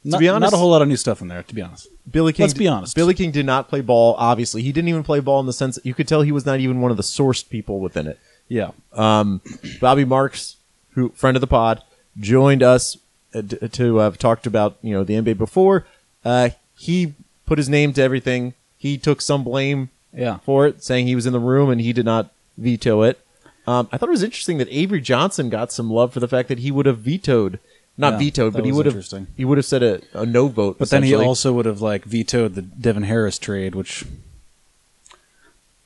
Speaker 2: Not,
Speaker 1: be honest-
Speaker 2: not a whole lot of new stuff in there, to be honest.
Speaker 1: Billy King.
Speaker 2: Let's be honest.
Speaker 1: Billy King did not play ball. Obviously, he didn't even play ball in the sense that you could tell he was not even one of the sourced people within it.
Speaker 2: Yeah,
Speaker 1: Um, Bobby Marks, who friend of the pod, joined us uh, to have talked about you know the NBA before. Uh, he put his name to everything. He took some blame
Speaker 2: yeah.
Speaker 1: for it, saying he was in the room and he did not veto it. Um, I thought it was interesting that Avery Johnson got some love for the fact that he would have vetoed, not
Speaker 2: Yeah,
Speaker 1: vetoed, but he would have he would have said a, a no vote.
Speaker 2: But then he also would have like vetoed the Devin Harris trade, which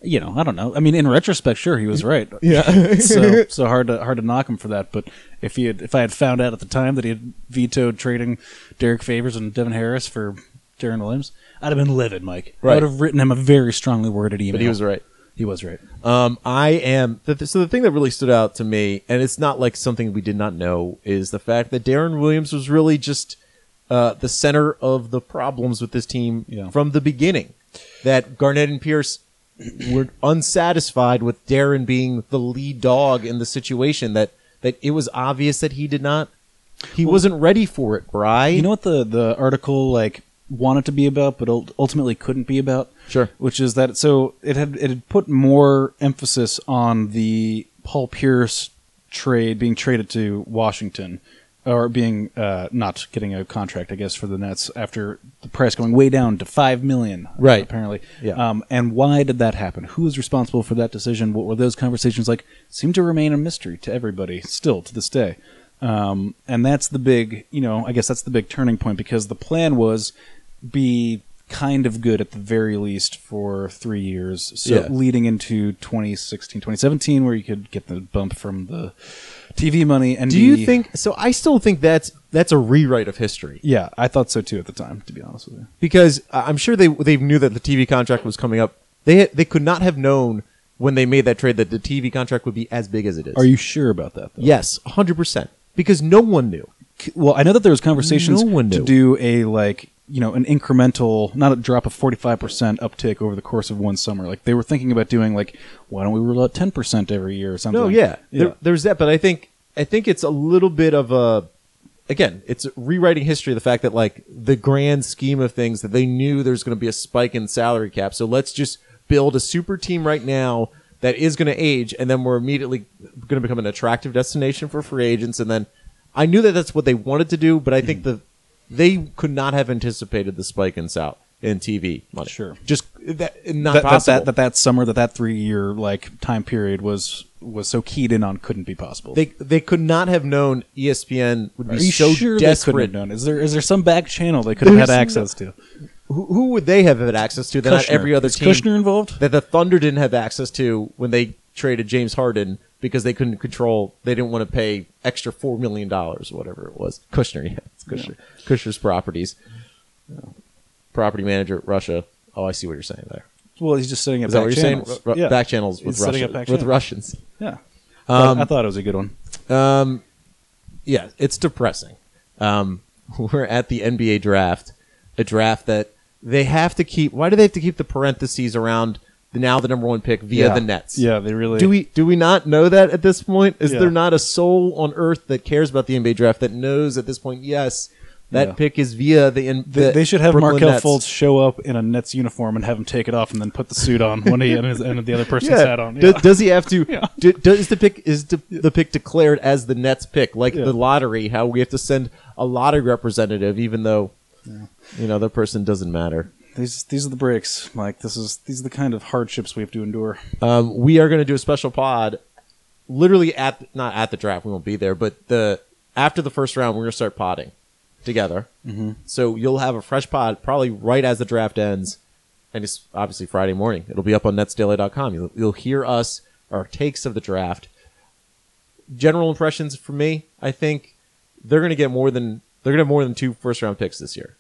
Speaker 2: you know, I don't know. I mean, in retrospect, sure, he was right.
Speaker 1: yeah.
Speaker 2: so so hard to hard to knock him for that. But if he had, if I had found out at the time that he had vetoed trading Derrick Favors and Devin Harris for Deron Williams, I'd have been livid, Mike. I would have written him a very strongly worded email.
Speaker 1: but he was right.
Speaker 2: He was right.
Speaker 1: Um, I am. The, so the thing that really stood out to me, and it's not like something we did not know, is the fact that Deron Williams was really just uh, the center of the problems with this team
Speaker 2: Yeah.
Speaker 1: from the beginning. That Garnett and Pierce were unsatisfied with Deron being the lead dog in the situation. That that it was obvious that he did not. He wasn't ready for it, Bry.
Speaker 2: You know what the the article like wanted to be about, but ul- ultimately couldn't be about.
Speaker 1: Sure.
Speaker 2: Which is that so it had it had put more emphasis on the Paul Pierce trade being traded to Washington, or being uh, not getting a contract, I guess, for the Nets after the price going way down to five million.
Speaker 1: Right.
Speaker 2: Apparently.
Speaker 1: Yeah.
Speaker 2: Um, and why did that happen? Who was responsible for that decision? What were those conversations like? Seem to remain a mystery to everybody still to this day. Um, and that's the big, you know, I guess that's the big turning point because the plan was be kind of good at the very least for three years. So
Speaker 1: Yeah.
Speaker 2: leading into 2016, 2017, where you could get the bump from the TV money. And
Speaker 1: Do you
Speaker 2: be-
Speaker 1: think? So I still think that's that's a rewrite of history.
Speaker 2: Yeah, I thought so too at the time, to be honest with you.
Speaker 1: because I- I'm sure they they knew that the TV contract was coming up. They had, they could not have known when they made that trade that the TV contract would be as big as it is.
Speaker 2: Are you sure about that? Though?
Speaker 1: Yes, 100 percent. Because no one knew.
Speaker 2: Well, I know that there was conversations
Speaker 1: No one
Speaker 2: to
Speaker 1: knew.
Speaker 2: do a like you know an incremental, not a drop of forty five percent uptick over the course of one summer. Like they were thinking about doing like why don't we roll out ten percent every year or something?
Speaker 1: No, yeah,
Speaker 2: yeah.
Speaker 1: There, there's that, but I think I think it's a little bit of a again, it's rewriting history. The fact that like the grand scheme of things that they knew there's going to be a spike in salary cap, so let's just build a super team right now that is going to age, and then we're immediately going to become an attractive destination for free agents. And then I knew that that's what they wanted to do, but I think mm-hmm. the they could not have anticipated the spike in sal in TV money.
Speaker 2: Sure.
Speaker 1: just that not
Speaker 2: that,
Speaker 1: possible.
Speaker 2: that, that that summer that that three year like time period was was so keyed in on couldn't be possible.
Speaker 1: They they could not have known ESPN would be so
Speaker 2: sure
Speaker 1: desperate.
Speaker 2: known? Is there is there some back channel they could have had access to?
Speaker 1: Who, who would they have had access to that not every other
Speaker 2: Is
Speaker 1: team
Speaker 2: Kushner involved?
Speaker 1: that the Thunder didn't have access to when they traded James Harden because they couldn't control they didn't want to pay extra four million dollars or whatever it was. Kushner, yeah, it's Kushner. Kushner's properties. Property manager Russia. Oh, I see what you're saying there.
Speaker 2: Well, he's just setting up
Speaker 1: Is that
Speaker 2: back
Speaker 1: what you're
Speaker 2: channels.
Speaker 1: saying? Ru-
Speaker 2: yeah.
Speaker 1: Back channels with
Speaker 2: He's
Speaker 1: Russia, with
Speaker 2: channels.
Speaker 1: Russians.
Speaker 2: Yeah.
Speaker 1: Um,
Speaker 2: I thought it was a good one.
Speaker 1: Um, yeah, it's depressing. Um, we're at the NBA draft, a draft that they have to keep. Why do they have to keep the parentheses around now the number one pick via
Speaker 2: yeah.
Speaker 1: the Nets?
Speaker 2: Yeah, they really
Speaker 1: Do we do we not know that at this point? Is
Speaker 2: Yeah.
Speaker 1: there not a soul on earth that cares about the NBA draft that knows at this point? Yes, that
Speaker 2: Yeah.
Speaker 1: pick is via the. In,
Speaker 2: They,
Speaker 1: the
Speaker 2: they should have
Speaker 1: Brooklyn
Speaker 2: Markelle
Speaker 1: Nets.
Speaker 2: Fultz show up in a Nets uniform and have him take it off and then put the suit on when he and, his, and the other person's
Speaker 1: Yeah.
Speaker 2: hat on.
Speaker 1: Does,
Speaker 2: Yeah.
Speaker 1: does he have to?
Speaker 2: Yeah.
Speaker 1: do, does the pick is the, the pick declared as the Nets pick, like the lottery? How we have to send a lottery representative, even though you know the person doesn't matter.
Speaker 2: These these are the breaks, Mike. This is these are the kind of hardships we have to endure.
Speaker 1: Um, we are going to do a special pod, literally at not at the draft. We won't be there, but the after the first round, we're going to start podding. together. Mm-hmm. So you'll have a fresh pod probably right as the draft ends, and it's obviously Friday morning. It'll be up on netsdaily.com. You'll, you'll hear us our takes of the draft. General impressions for me, I think they're going to get more than they're going to have more than two first round picks this year.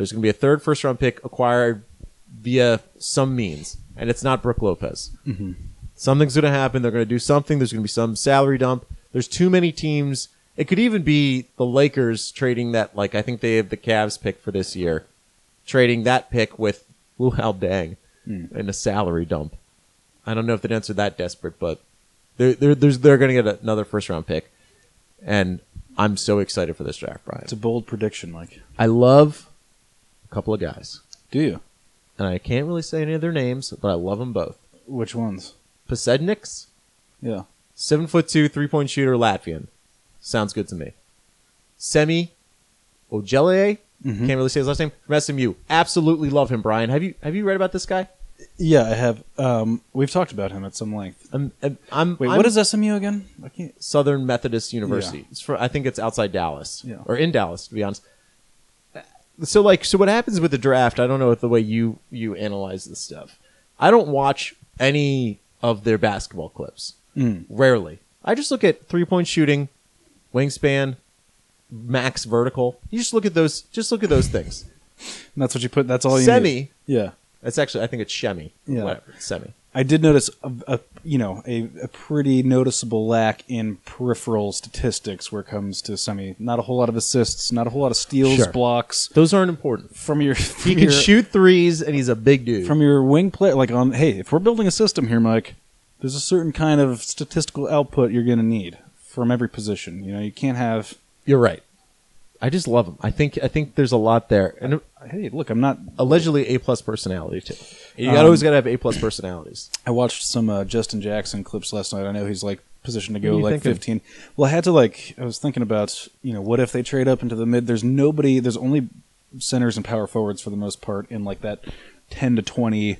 Speaker 1: There's going to be a third first round pick acquired via some means, and it's not Brook Lopez.
Speaker 2: Mm-hmm.
Speaker 1: Something's going to happen. They're going to do something. There's going to be some salary dump. There's too many teams. It could even be the Lakers trading that, like, I think they have the Cavs pick for this year, trading that pick with Luol Deng
Speaker 2: Mm.
Speaker 1: in a salary dump. I don't know if the Nets are that desperate, but they're, they're, there's, they're going to get another first round pick. And I'm so excited for this draft, Brian.
Speaker 2: It's a bold prediction, Mike.
Speaker 1: I love a couple of guys.
Speaker 2: Do you?
Speaker 1: And I can't really say any of their names, but I love them both.
Speaker 2: Which ones?
Speaker 1: Pasecniks,
Speaker 2: Yeah.
Speaker 1: seven foot two, three point shooter, Latvian. Sounds good to me. Semi Ojeleye,
Speaker 2: Mhm.
Speaker 1: can't really say his last name from SMU. Absolutely love him, Brian. Have you have you read about this guy?
Speaker 2: Yeah, I have. Um, we've talked about him at some length.
Speaker 1: I'm, I'm, I'm
Speaker 2: Wait,
Speaker 1: I'm
Speaker 2: what is SMU again? I can't.
Speaker 1: Southern Methodist University? It's for, I think it's outside Dallas,
Speaker 2: Yeah.
Speaker 1: or in Dallas, to be honest. So like, so what happens with the draft? I don't know the way you you analyze this stuff. I don't watch any of their basketball clips.
Speaker 2: Mm.
Speaker 1: Rarely. I just look at three point shooting, wingspan, max vertical. You just look at those. Just look at those things.
Speaker 2: And that's what you put. That's all you
Speaker 1: Semi.
Speaker 2: Need. Yeah.
Speaker 1: That's actually I think it's Shemi.
Speaker 2: Yeah.
Speaker 1: Whatever. Semi.
Speaker 2: I did notice a, a you know a, a pretty noticeable lack in peripheral statistics where it comes to semi. Not a whole lot of assists, not a whole lot of steals,
Speaker 1: Sure.
Speaker 2: blocks
Speaker 1: Those aren't important.
Speaker 2: from your
Speaker 1: He can
Speaker 2: your,
Speaker 1: shoot threes and he's a big dude.
Speaker 2: from your wing player. Like on hey, if we're building a system here, Mike, there's a certain kind of statistical output you're going to need from every position. You know, you can't have.
Speaker 1: You're right. I just love him. I think I think there's a lot there, and
Speaker 2: Hey, look, I'm not.
Speaker 1: allegedly a plus personality too. You
Speaker 2: Um,
Speaker 1: got always got to have a plus personalities.
Speaker 2: I watched some uh, Justin Jackson clips last night. I know he's like positioned to
Speaker 1: What
Speaker 2: go
Speaker 1: are you
Speaker 2: like
Speaker 1: thinking?
Speaker 2: 15. Well, I had to like I was thinking about, you know, what if they trade up into the mid? There's nobody, there's only centers and power forwards for the most part in like that 10 to 20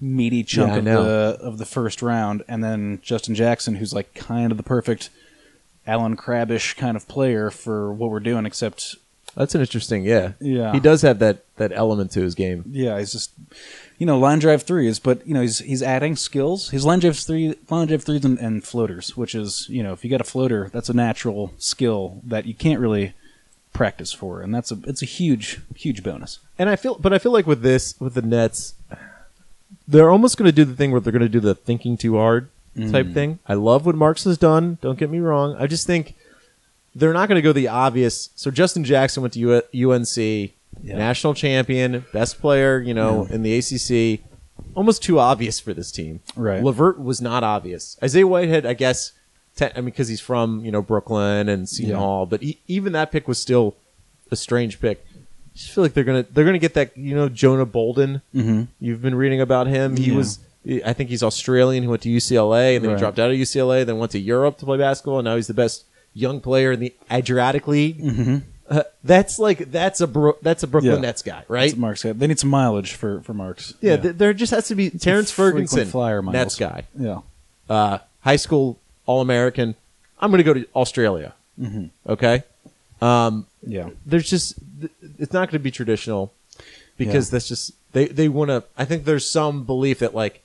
Speaker 2: meaty chunk
Speaker 1: Yeah, I
Speaker 2: of
Speaker 1: know.
Speaker 2: the of the first round and then Justin Jackson who's like kind of the perfect Allen Crabbe-ish kind of player for what we're doing except
Speaker 1: That's an interesting. Yeah,
Speaker 2: Yeah.
Speaker 1: He does have that that element to his game.
Speaker 2: Yeah, he's just you know line drive threes, but you know he's he's adding skills. His line drive three, line drive threes, and, and floaters, which is you know if you got a floater, that's a natural skill that you can't really practice for, and that's a it's a huge huge bonus.
Speaker 1: And I feel, but I feel like with this, with the Nets, they're almost going to do the thing where they're going to do the thinking too hard type
Speaker 2: Mm.
Speaker 1: thing. I love what Marks has done. Don't get me wrong. I just think they're not going to go the obvious. So Justin Jackson went to U- UNC,
Speaker 2: Yeah.
Speaker 1: national champion, best player, you know, in the ACC. Almost too obvious for this team.
Speaker 2: Right.
Speaker 1: LeVert was not obvious. Isaiah Whitehead, I guess, te- I mean, because he's from you know Brooklyn and Seton
Speaker 2: Yeah.
Speaker 1: Hall, but e even that pick was still a strange pick. I just feel like they're gonna they're gonna get that you know Jonah Bolden.
Speaker 2: Mm-hmm.
Speaker 1: You've been reading about him. He
Speaker 2: Yeah.
Speaker 1: was I think he's Australian. He went to UCLA and then
Speaker 2: Right.
Speaker 1: he dropped out of UCLA. Then went to Europe to play basketball. And now he's the best young player in the Adriatic League.
Speaker 2: Mm-hmm.
Speaker 1: Uh, that's like that's a Bro- that's a Brooklyn
Speaker 2: Yeah.
Speaker 1: Nets guy, right?
Speaker 2: That's what Mark said. They need some mileage for for Marks.
Speaker 1: Yeah, th- there just has to be Terrence Ferguson,
Speaker 2: flyer miles.
Speaker 1: Nets guy,
Speaker 2: yeah.
Speaker 1: uh, high school All American. I'm going to go to Australia.
Speaker 2: Mhm.
Speaker 1: Okay, um,
Speaker 2: Yeah.
Speaker 1: there's just th- it's not going to be traditional because that's just they they want to. I think there's some belief that like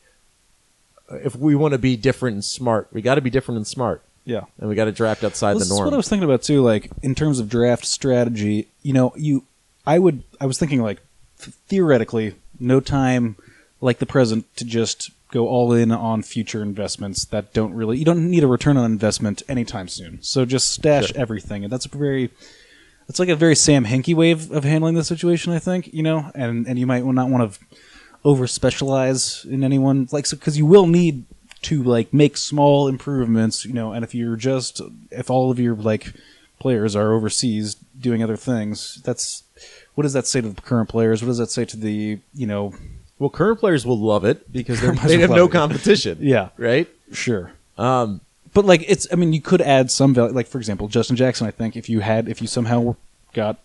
Speaker 1: if we want to be different and smart, we got to be different and smart,
Speaker 2: Yeah.
Speaker 1: and we got to draft outside
Speaker 2: Well,
Speaker 1: the norm.
Speaker 2: what I was thinking about too. Like in terms of draft strategy, you know, you, I would, I was thinking like theoretically, no time like the present to just go all in on future investments that don't really, you don't need a return on investment anytime soon. So just stash
Speaker 1: Sure.
Speaker 2: everything, and that's a very, it's like a very Sam Hinkie way of, of handling the situation. I think you know, and and you might not want to over specialize in anyone like so because you will need to like make small improvements you know and if you're just if all of your like players are overseas doing other things that's what does that say to the current players what does that say to the you know
Speaker 1: well, current players will love it because they're, they have no
Speaker 2: it.
Speaker 1: competition.
Speaker 2: Yeah.
Speaker 1: right.
Speaker 2: sure
Speaker 1: Um,
Speaker 2: but like it's i mean you could add some value like for example justin jackson i think if you had if you somehow got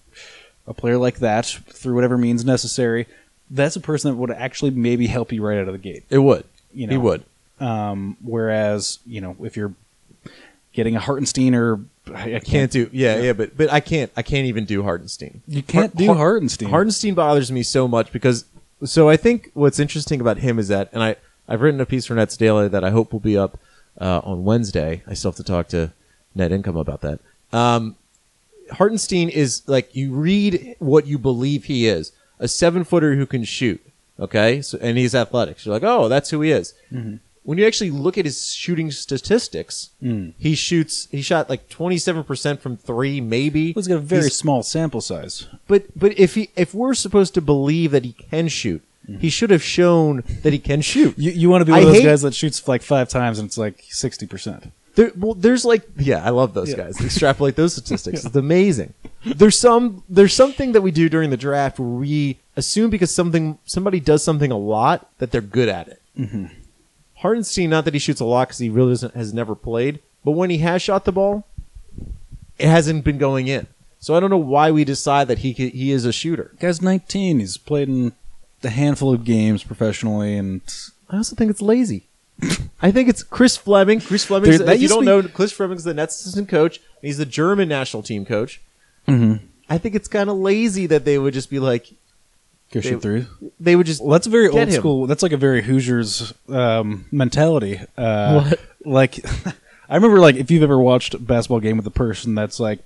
Speaker 2: a player like that through whatever means necessary that's a person that would actually maybe help you right out of the gate
Speaker 1: it would.
Speaker 2: You know, he
Speaker 1: would.
Speaker 2: Um, whereas, you know, if you're getting a Hartenstein or I, I
Speaker 1: Can't do yeah, yeah, but but I can't I can't even do Hartenstein.
Speaker 2: You can't do Hartenstein.
Speaker 1: Hartenstein. Bothers me so much because so I think what's interesting about him is that and I I've written a piece for Nets Daily that I hope will be up uh, on Wednesday. I still have to talk to Net Income about that. Um, Hartenstein is like you read what you believe he is a seven footer who can shoot. Okay, so and he's athletic. So you're like, oh, that's who he is. Mm-hmm. When you actually look at his shooting statistics, mm. he shoots. He shot like 27 percent from three, maybe.
Speaker 2: He's got a very
Speaker 1: He's-
Speaker 2: small sample size.
Speaker 1: but but if he if we're supposed to believe that he can shoot, he mm-hmm. should have shown that he can shoot.
Speaker 2: You, you want to be
Speaker 1: I
Speaker 2: one of those
Speaker 1: hate-
Speaker 2: guys that shoots like five times and it's like sixty percent.
Speaker 1: There, well, there's like, yeah, I love those
Speaker 2: Yeah.
Speaker 1: guys. Extrapolate those statistics. It's amazing. There's some, there's something that we do during the draft where we assume because something, somebody does something a lot that they're good at it. Mm-hmm. Hartenstein, not that he shoots a lot because he really doesn't, has never played, but when he has shot the ball, it hasn't been going in. So I don't know why we decide that he he is a shooter.
Speaker 2: Guy's nineteen. He's played in a handful of games professionally, and
Speaker 1: I also think it's lazy. I think it's Chris Fleming. Chris Fleming.
Speaker 2: Dude, that
Speaker 1: If you
Speaker 2: used
Speaker 1: don't
Speaker 2: to
Speaker 1: know, Chris Fleming's the Nets assistant coach. and He's the German national team coach.
Speaker 2: Mm-hmm.
Speaker 1: I think it's kind of lazy that they would just be like,
Speaker 2: go
Speaker 1: They-
Speaker 2: shoot through.
Speaker 1: they would just.
Speaker 2: Well, that's a very
Speaker 1: Get
Speaker 2: old
Speaker 1: him.
Speaker 2: school. That's like a very Hoosiers um, mentality. Uh,
Speaker 1: What?
Speaker 2: Like, I remember like if you've ever watched a basketball game with a person that's like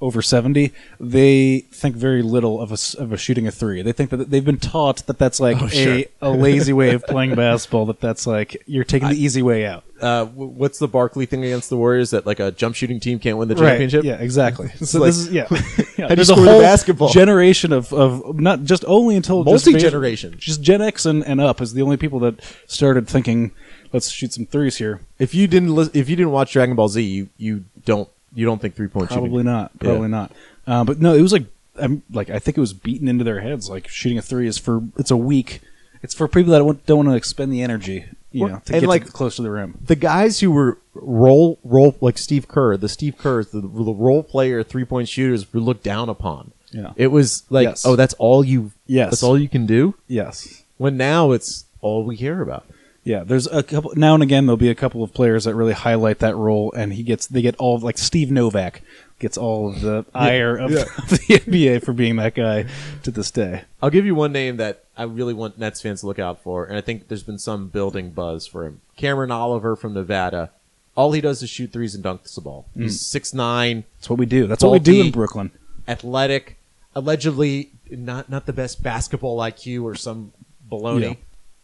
Speaker 2: over seventy, they think very little of a of a shooting a three. They think that they've been taught that that's like
Speaker 1: Oh,
Speaker 2: a,
Speaker 1: sure.
Speaker 2: a lazy way of playing basketball. That that's like you're taking the easy way out.
Speaker 1: Uh, what's the Barkley thing against the Warriors that like a jump shooting team can't win the championship?
Speaker 2: Yeah, exactly. So
Speaker 1: like-
Speaker 2: this is yeah. yeah. There's a
Speaker 1: score the
Speaker 2: whole
Speaker 1: basketball?
Speaker 2: generation of, of not just only until just basi-
Speaker 1: Multi-generation.
Speaker 2: Just Gen X and, and up is the only people that started thinking, let's shoot some threes here.
Speaker 1: If you didn't, lis- if you didn't watch Dragon Ball Z, you you don't you don't think three point shooting.
Speaker 2: Probably not. Probably not. Uh, but no, it was like I'm like I think it was beaten into their heads. Like shooting a three is for it's a weak. It's for people that don't, don't want to expend the energy, you
Speaker 1: Well,
Speaker 2: know, to
Speaker 1: and
Speaker 2: get
Speaker 1: like-
Speaker 2: to close to the rim.
Speaker 1: the guys who were role role like Steve Kerr, the Steve Kerrs, the, the role player three point shooters were looked down upon.
Speaker 2: Yeah.
Speaker 1: It was like,
Speaker 2: Yes.
Speaker 1: oh, that's all you.
Speaker 2: Yes.
Speaker 1: that's all you can do.
Speaker 2: Yes.
Speaker 1: When now it's all we care about.
Speaker 2: Yeah, there's a couple now and again there'll be a couple of players that really highlight that role, and he gets they get all like Steve Novak gets all of the ire of,
Speaker 1: yeah.
Speaker 2: the NBA for being that guy to this day.
Speaker 1: I'll give you one name that I really want Nets fans to look out for, and I think there's been some building buzz for him. Cameron Oliver from Nevada. All he does is shoot threes and dunks the ball. He's mm. six nine,
Speaker 2: That's what we do. That's what we do in Brooklyn.
Speaker 1: athletic, allegedly not not the best basketball IQ or some baloney.
Speaker 2: Yeah.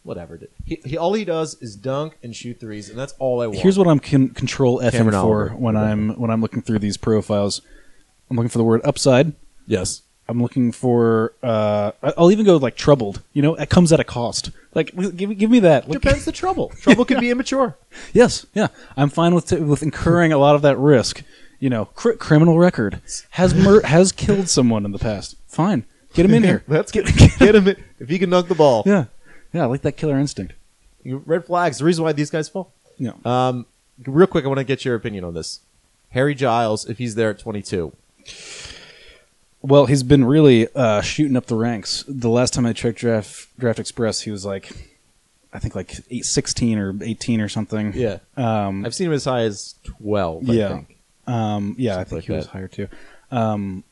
Speaker 1: Whatever. dude. He, he all he does is dunk and shoot threes, and that's all I want.
Speaker 2: Here's what I'm con- control F
Speaker 1: Cameron
Speaker 2: for
Speaker 1: Oliver.
Speaker 2: when I'm when I'm looking through these profiles. I'm looking for the word upside.
Speaker 1: yes.
Speaker 2: I'm looking for. Uh, I- I'll even go like troubled. You know, it comes at a cost. Like, give, me- give me that. Like,
Speaker 1: Depends the trouble. Trouble could be immature.
Speaker 2: Yes, yeah, I'm fine with with incurring a lot of that risk. You know, cr- criminal record has mur- has killed someone in the past. Fine, get him in here.
Speaker 1: Let's get get him in. if he can dunk the ball.
Speaker 2: Yeah, yeah, I like that killer instinct.
Speaker 1: You- Red flags. The reason why these guys fall.
Speaker 2: Yeah,
Speaker 1: Um, real quick, I want to get your opinion on this. Harry Giles, if he's there at 22,
Speaker 2: well, he's been really uh, shooting up the ranks. The last time I checked Draft Draft Express, he was like, I think like eight, 16 or 18 or something.
Speaker 1: yeah,
Speaker 2: Um,
Speaker 1: I've seen him as high as 12. I
Speaker 2: Yeah.
Speaker 1: think.
Speaker 2: Um, yeah, I think
Speaker 1: like
Speaker 2: he was higher too. Um,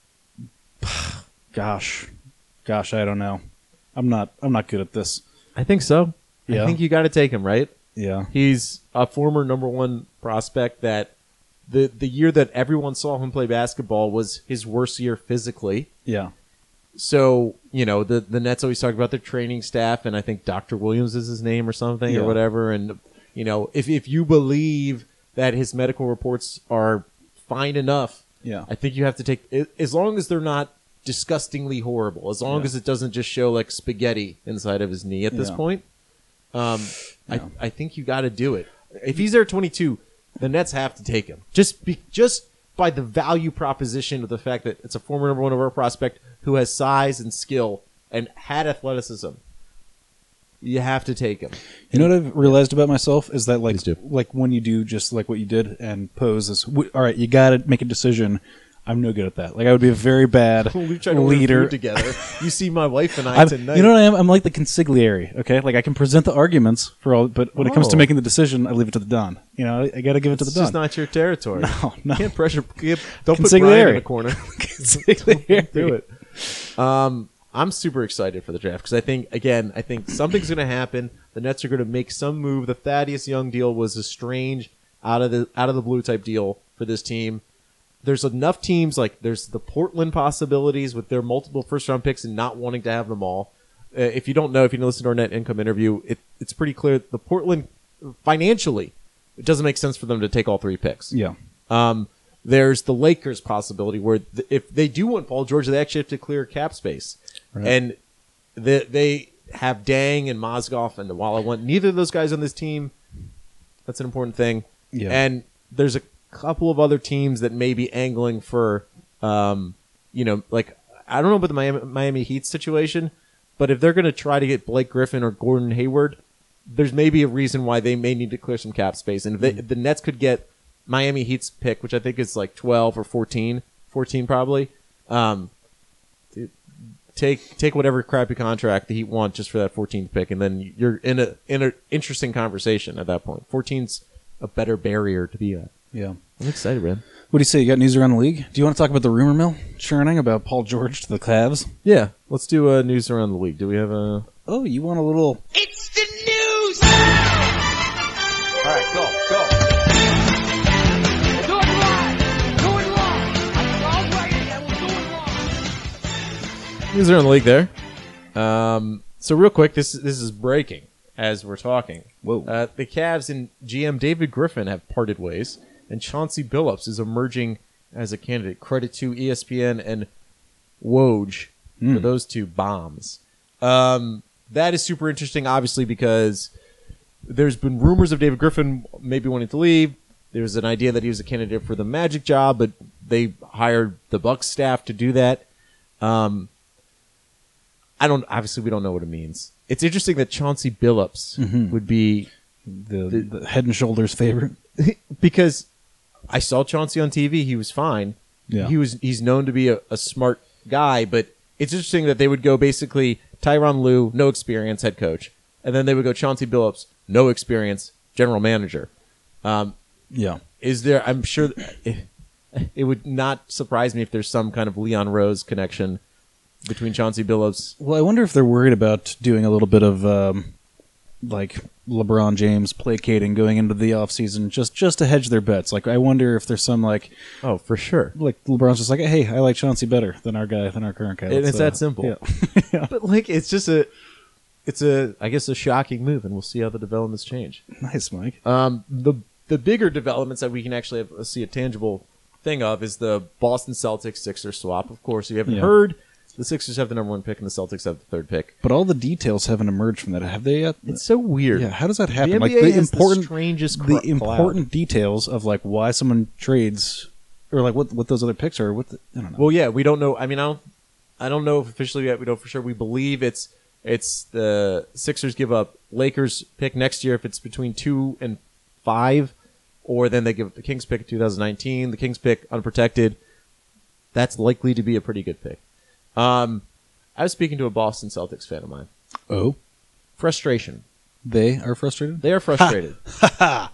Speaker 2: gosh, gosh, I don't know. I'm not. I'm not good at this.
Speaker 1: I think so.
Speaker 2: Yeah.
Speaker 1: I think you got to take him, right?
Speaker 2: Yeah.
Speaker 1: He's a former number one prospect that the the year that everyone saw him play basketball was his worst year physically.
Speaker 2: Yeah.
Speaker 1: So you know the the Nets always talk about their training staff, and I think Dr. Williams is his name or something
Speaker 2: Yeah.
Speaker 1: or whatever. And you know if if you believe that his medical reports are fine enough,
Speaker 2: Yeah.
Speaker 1: I think you have to take as long as they're not disgustingly horrible, as long
Speaker 2: Yeah.
Speaker 1: as it doesn't just show like spaghetti inside of his knee at this
Speaker 2: Yeah.
Speaker 1: point. Um,
Speaker 2: Yeah.
Speaker 1: I I think you got to do it. If he's there at 22, the Nets have to take him. Just be, just by the value proposition of the fact that it's a former number one overall prospect who has size and skill and had athleticism. You have to take him.
Speaker 2: You know what I've realized about myself is that like like when you do just like what you did and pose is all right. You got to make a decision. I'm no good at that. Like I would be a very bad
Speaker 1: we tried to order
Speaker 2: leader.
Speaker 1: food together. You see my wife and I
Speaker 2: I'm,
Speaker 1: tonight.
Speaker 2: you know what I am? I'm like the consigliere. Okay, like I can present the arguments for all, but when it comes to
Speaker 1: Oh.
Speaker 2: making the decision, I leave it to the don. You know, I got to give it to the
Speaker 1: it's
Speaker 2: don.
Speaker 1: just not your territory.
Speaker 2: No, no.
Speaker 1: Can't pressure. You don't put Brian in
Speaker 2: Consigliere.
Speaker 1: the corner.
Speaker 2: Consigliere.
Speaker 1: do it. Um, I'm super excited for the draft because I think again, I think something's going to happen. The Nets are going to make some move. The Thaddeus Young deal was a strange out of the out of the blue type deal for this team. There's enough teams like there's the Portland possibilities with their multiple first round picks and not wanting to have them all. Uh, if you don't know, if you listen to our net income interview, it, it's pretty clear the Portland financially it doesn't make sense for them to take all three picks.
Speaker 2: Yeah.
Speaker 1: Um, there's the Lakers possibility where th- if they do want Paul George, they actually have to clear cap space,
Speaker 2: Right.
Speaker 1: and they, they have Deng and Mozgov, and while I want neither of those guys on this team, that's an important thing.
Speaker 2: Yeah.
Speaker 1: And there's a couple of other teams that may be angling for, um, you know, like I don't know about the Miami, Miami Heat situation, but if they're going to try to get Blake Griffin or Gordon Hayward, there's maybe a reason why they may need to clear some cap space. And if, they, if the Nets could get Miami Heat's pick, which I think is like 12 or 14, 14 probably, um, take take whatever crappy contract the Heat want just for that 14th pick, and then you're in a in an interesting conversation at that point. 14's a better barrier to be at.
Speaker 2: Yeah.
Speaker 1: I'm excited, man.
Speaker 2: What do you say? You got news around the league? Do you want to talk about the rumor mill churning about Paul George to the Cavs?
Speaker 1: Yeah, let's do uh, news around the league. Do we have a?
Speaker 2: Oh, you want a little?
Speaker 3: It's the news!
Speaker 5: All right, go, go.
Speaker 3: Do it live! Do it live! I'm writing and we'll do it live!
Speaker 1: News around the league there. Um, so real quick, this this is breaking as we're talking.
Speaker 2: Whoa.
Speaker 1: Uh, the Cavs and GM David Griffin have parted ways, and Chauncey Billups is emerging as a candidate. Credit to ESPN and Woj for
Speaker 2: Mm.
Speaker 1: those two bombs. Um, that is super interesting, obviously, because there's been rumors of David Griffin maybe wanting to leave. There's an idea that he was a candidate for the Magic job, but they hired the Bucks staff to do that. Um, I don't. Obviously, we don't know what it means. It's interesting that Chauncey Billups
Speaker 2: Mhm.
Speaker 1: would be
Speaker 2: The, the head and shoulders favorite.
Speaker 1: because I saw Chauncey on TV. He was fine.
Speaker 2: Yeah.
Speaker 1: He was. He's known to be a, a smart guy, but it's interesting that they would go basically Tyronn Lue, no experience, head coach, and then they would go Chauncey Billups, no experience, general manager. Um,
Speaker 2: Yeah.
Speaker 1: is there? I'm sure it, it would not surprise me if there's some kind of Leon Rose connection between Chauncey Billups.
Speaker 2: Well, I wonder if they're worried about doing a little bit of um, like LeBron James placating going into the offseason just just to hedge their bets. Like I wonder if there's some like
Speaker 1: Oh, for sure.
Speaker 2: like LeBron's just like, hey, I like Chauncey better than our guy than our current guy.
Speaker 1: And
Speaker 2: Let's,
Speaker 1: it's
Speaker 2: uh,
Speaker 1: that simple.
Speaker 2: Yeah. yeah.
Speaker 1: But like, it's just a, it's a, I guess, a shocking move, and we'll see how the developments change.
Speaker 2: Nice, Mike.
Speaker 1: Um, the the bigger developments that we can actually have, see a tangible thing of is the Boston Celtics Sixer swap. Of course, you haven't
Speaker 2: Yeah.
Speaker 1: heard the Sixers have the number one pick and the Celtics have the third pick.
Speaker 2: But all the details haven't emerged from that, have they yet?
Speaker 1: It's so weird.
Speaker 2: yeah, how does that
Speaker 1: The
Speaker 2: happen?
Speaker 1: NBA
Speaker 2: like the
Speaker 1: has
Speaker 2: important,
Speaker 1: the strangest cr-
Speaker 2: the
Speaker 1: cloud.
Speaker 2: important details of like why someone trades, or like what what those other picks are. What the, I don't know.
Speaker 1: Well, yeah, we don't know. I mean, I don't, I don't know if officially yet. We know for sure. We believe it's it's the Sixers give up Lakers pick next year if it's between two and five, or then they give up the Kings pick in 2019. The Kings pick unprotected. That's likely to be a pretty good pick. Um, I was speaking to a Boston Celtics fan of mine.
Speaker 2: oh,
Speaker 1: Frustration.
Speaker 2: they are frustrated.
Speaker 1: They are frustrated. yeah.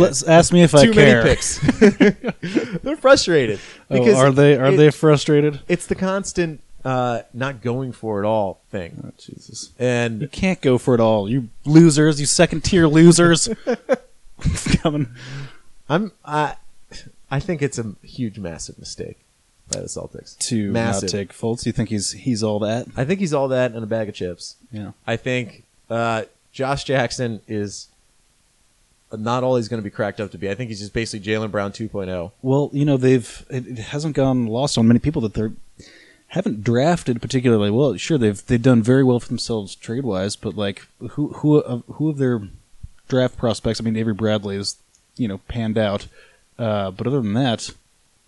Speaker 2: Let's ask me if I
Speaker 1: Too
Speaker 2: care.
Speaker 1: many picks. They're frustrated
Speaker 2: Oh, are they are
Speaker 1: it-
Speaker 2: they frustrated?
Speaker 1: It's the constant uh, not going for it all thing.
Speaker 2: Oh, Jesus.
Speaker 1: And you
Speaker 2: can't go for it all. You losers, you second tier losers. Coming.
Speaker 1: I'm I I think it's a huge massive mistake by the Celtics.
Speaker 2: To
Speaker 1: Massive.
Speaker 2: not take Fultz. You think he's he's all that?
Speaker 1: I think he's all that and a bag of chips.
Speaker 2: Yeah.
Speaker 1: I think uh, Josh Jackson is not all he's going to be cracked up to be. I think he's just basically Jaylen Brown oh. 2.0.
Speaker 2: Well, you know, they've it, it hasn't gone lost on many people that they're haven't drafted particularly well. Sure, they've they've done very well for themselves trade wise, but like who who of who of their draft prospects? I mean, Avery Bradley is you know panned out, uh, but other than that,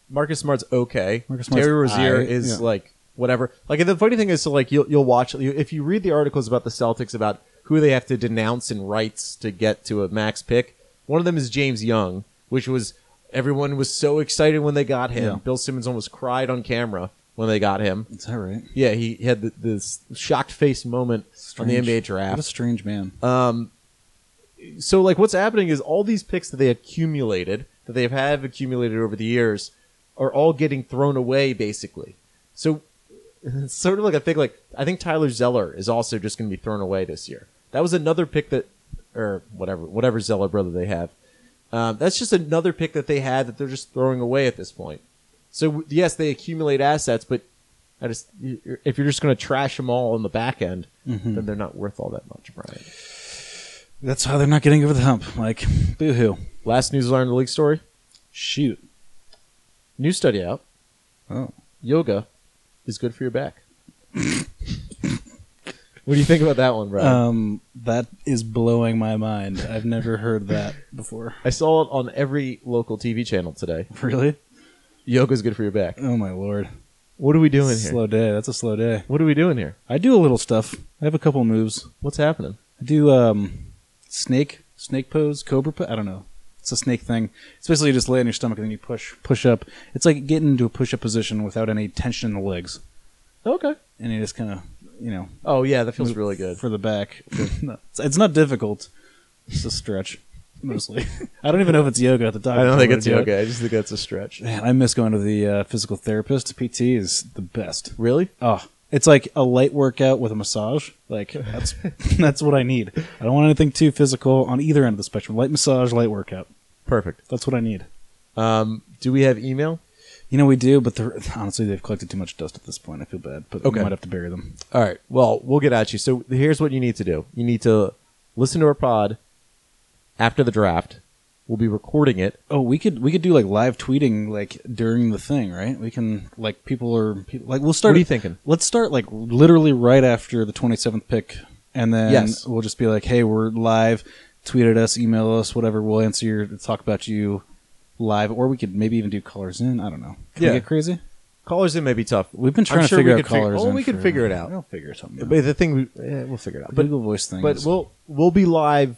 Speaker 1: Marcus Smart's okay.
Speaker 2: Marcus Smart's
Speaker 1: Terry Rozier
Speaker 2: aight,
Speaker 1: is
Speaker 2: yeah.
Speaker 1: like whatever. Like the funny thing is, so like you'll you'll watch you, if you read the articles about the Celtics about who they have to denounce in rights to get to a max pick. One of them is James Young, which was Everyone was so excited when they got him.
Speaker 2: Yeah.
Speaker 1: Bill Simmons almost cried on camera when they got him.
Speaker 2: Is that right?
Speaker 1: Yeah, he had th this shocked face moment on the
Speaker 2: Strange.
Speaker 1: NBA
Speaker 2: What a strange man.
Speaker 1: Um, so like what's happening is all these picks that they accumulated, that they have accumulated over the years, are all getting thrown away basically. So it's sort of like a thing. Like I think Tyler Zeller is also just going to be thrown away this year. That was another pick that, or whatever, whatever Zeller brother they have. Um, that's just another pick that they had that they're just throwing away at this point. So yes, they accumulate assets, but I just if you're just going to trash them all on the back end, then they're not worth all that much, Brian.
Speaker 2: That's how they're not getting over the hump. Like, boo hoo.
Speaker 1: Last news learned the league story.
Speaker 2: Shoot.
Speaker 1: New study out.
Speaker 2: Oh.
Speaker 1: Yoga is good for your back. what do you think about that one, Brian?
Speaker 2: Um, that is blowing my mind. I've never heard that before.
Speaker 1: I saw it on every local TV channel today.
Speaker 2: Really?
Speaker 1: Yoga is good for your back.
Speaker 2: Oh my lord.
Speaker 1: What are we doing here?
Speaker 2: Slow day. That's a slow day.
Speaker 1: What are we doing here?
Speaker 2: I do a little stuff. I have a couple moves.
Speaker 1: What's happening?
Speaker 2: I do um snake snake pose, cobra pose. I don't know. It's a snake thing. It's basically you just lay on your stomach and then you push push up. It's like getting into a push up position without any tension in the legs,
Speaker 1: Okay.
Speaker 2: and you just kind of you know
Speaker 1: Oh yeah, that feels
Speaker 2: move
Speaker 1: really good.
Speaker 2: for the back. No, it's, it's not difficult. It's a stretch mostly. I don't even know if it's yoga at the time.
Speaker 1: I don't think it's yoga. I just think that's a stretch.
Speaker 2: Man, I miss going to the uh, physical therapist. PT is the best.
Speaker 1: Really?
Speaker 2: Oh, it's like a light workout with a massage. Like that's that's what I need. I don't want anything too physical on either end of the spectrum. Light massage, light workout.
Speaker 1: Perfect.
Speaker 2: That's what I need.
Speaker 1: Um, do we have email?
Speaker 2: You know we do, but they're, honestly, they've collected too much dust at this point. I feel bad, but
Speaker 1: Okay.
Speaker 2: we might have to bury them.
Speaker 1: All right. Well, we'll get at you. So here's what you need to do. You need to listen to our pod after the draft. We'll be recording it.
Speaker 2: Oh, we could we could do like live tweeting like during the thing, right? We can like people are people, like we'll start.
Speaker 1: What are you thinking?
Speaker 2: Let's start like literally right after the twenty seventh pick, and then
Speaker 1: Yes.
Speaker 2: we'll just be like, "Hey, we're live. Tweet at us, email us, whatever. We'll answer your talk about you live, or we could maybe even do callers in. I don't know. Can
Speaker 1: Yeah.
Speaker 2: we get crazy?
Speaker 1: Callers in may be tough.
Speaker 2: We've been
Speaker 1: I'm
Speaker 2: trying
Speaker 1: sure
Speaker 2: to figure out
Speaker 1: could fig-
Speaker 2: callers.
Speaker 1: oh,
Speaker 2: in
Speaker 1: we can figure it out.
Speaker 2: We'll figure something. out.
Speaker 1: But the thing, we, eh, we'll figure it out.
Speaker 2: The
Speaker 1: But
Speaker 2: Google Voice thing.
Speaker 1: but we'll we'll be live.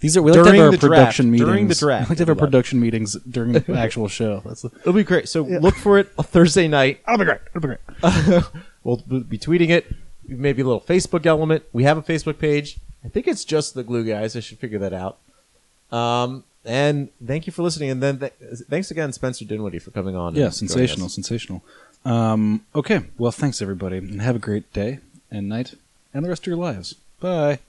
Speaker 2: these are we like to
Speaker 1: during
Speaker 2: have our
Speaker 1: the draft-
Speaker 2: production meetings
Speaker 1: during the draft,
Speaker 2: We like to have our production meetings during the actual show. That's
Speaker 1: It'll be great. So look for it Thursday night.
Speaker 2: It'll be great. That'll be great.
Speaker 1: we'll be tweeting it. Maybe a little Facebook element. We have a Facebook page. I think it's just the Glue Guys. I should figure that out. Um, and thank you for listening. And then th- thanks again, Spencer Dinwiddie, for coming on.
Speaker 2: Yeah, sensational, sensational. Um, okay, well, thanks everybody, and have a great day and night and the rest of your lives. Bye.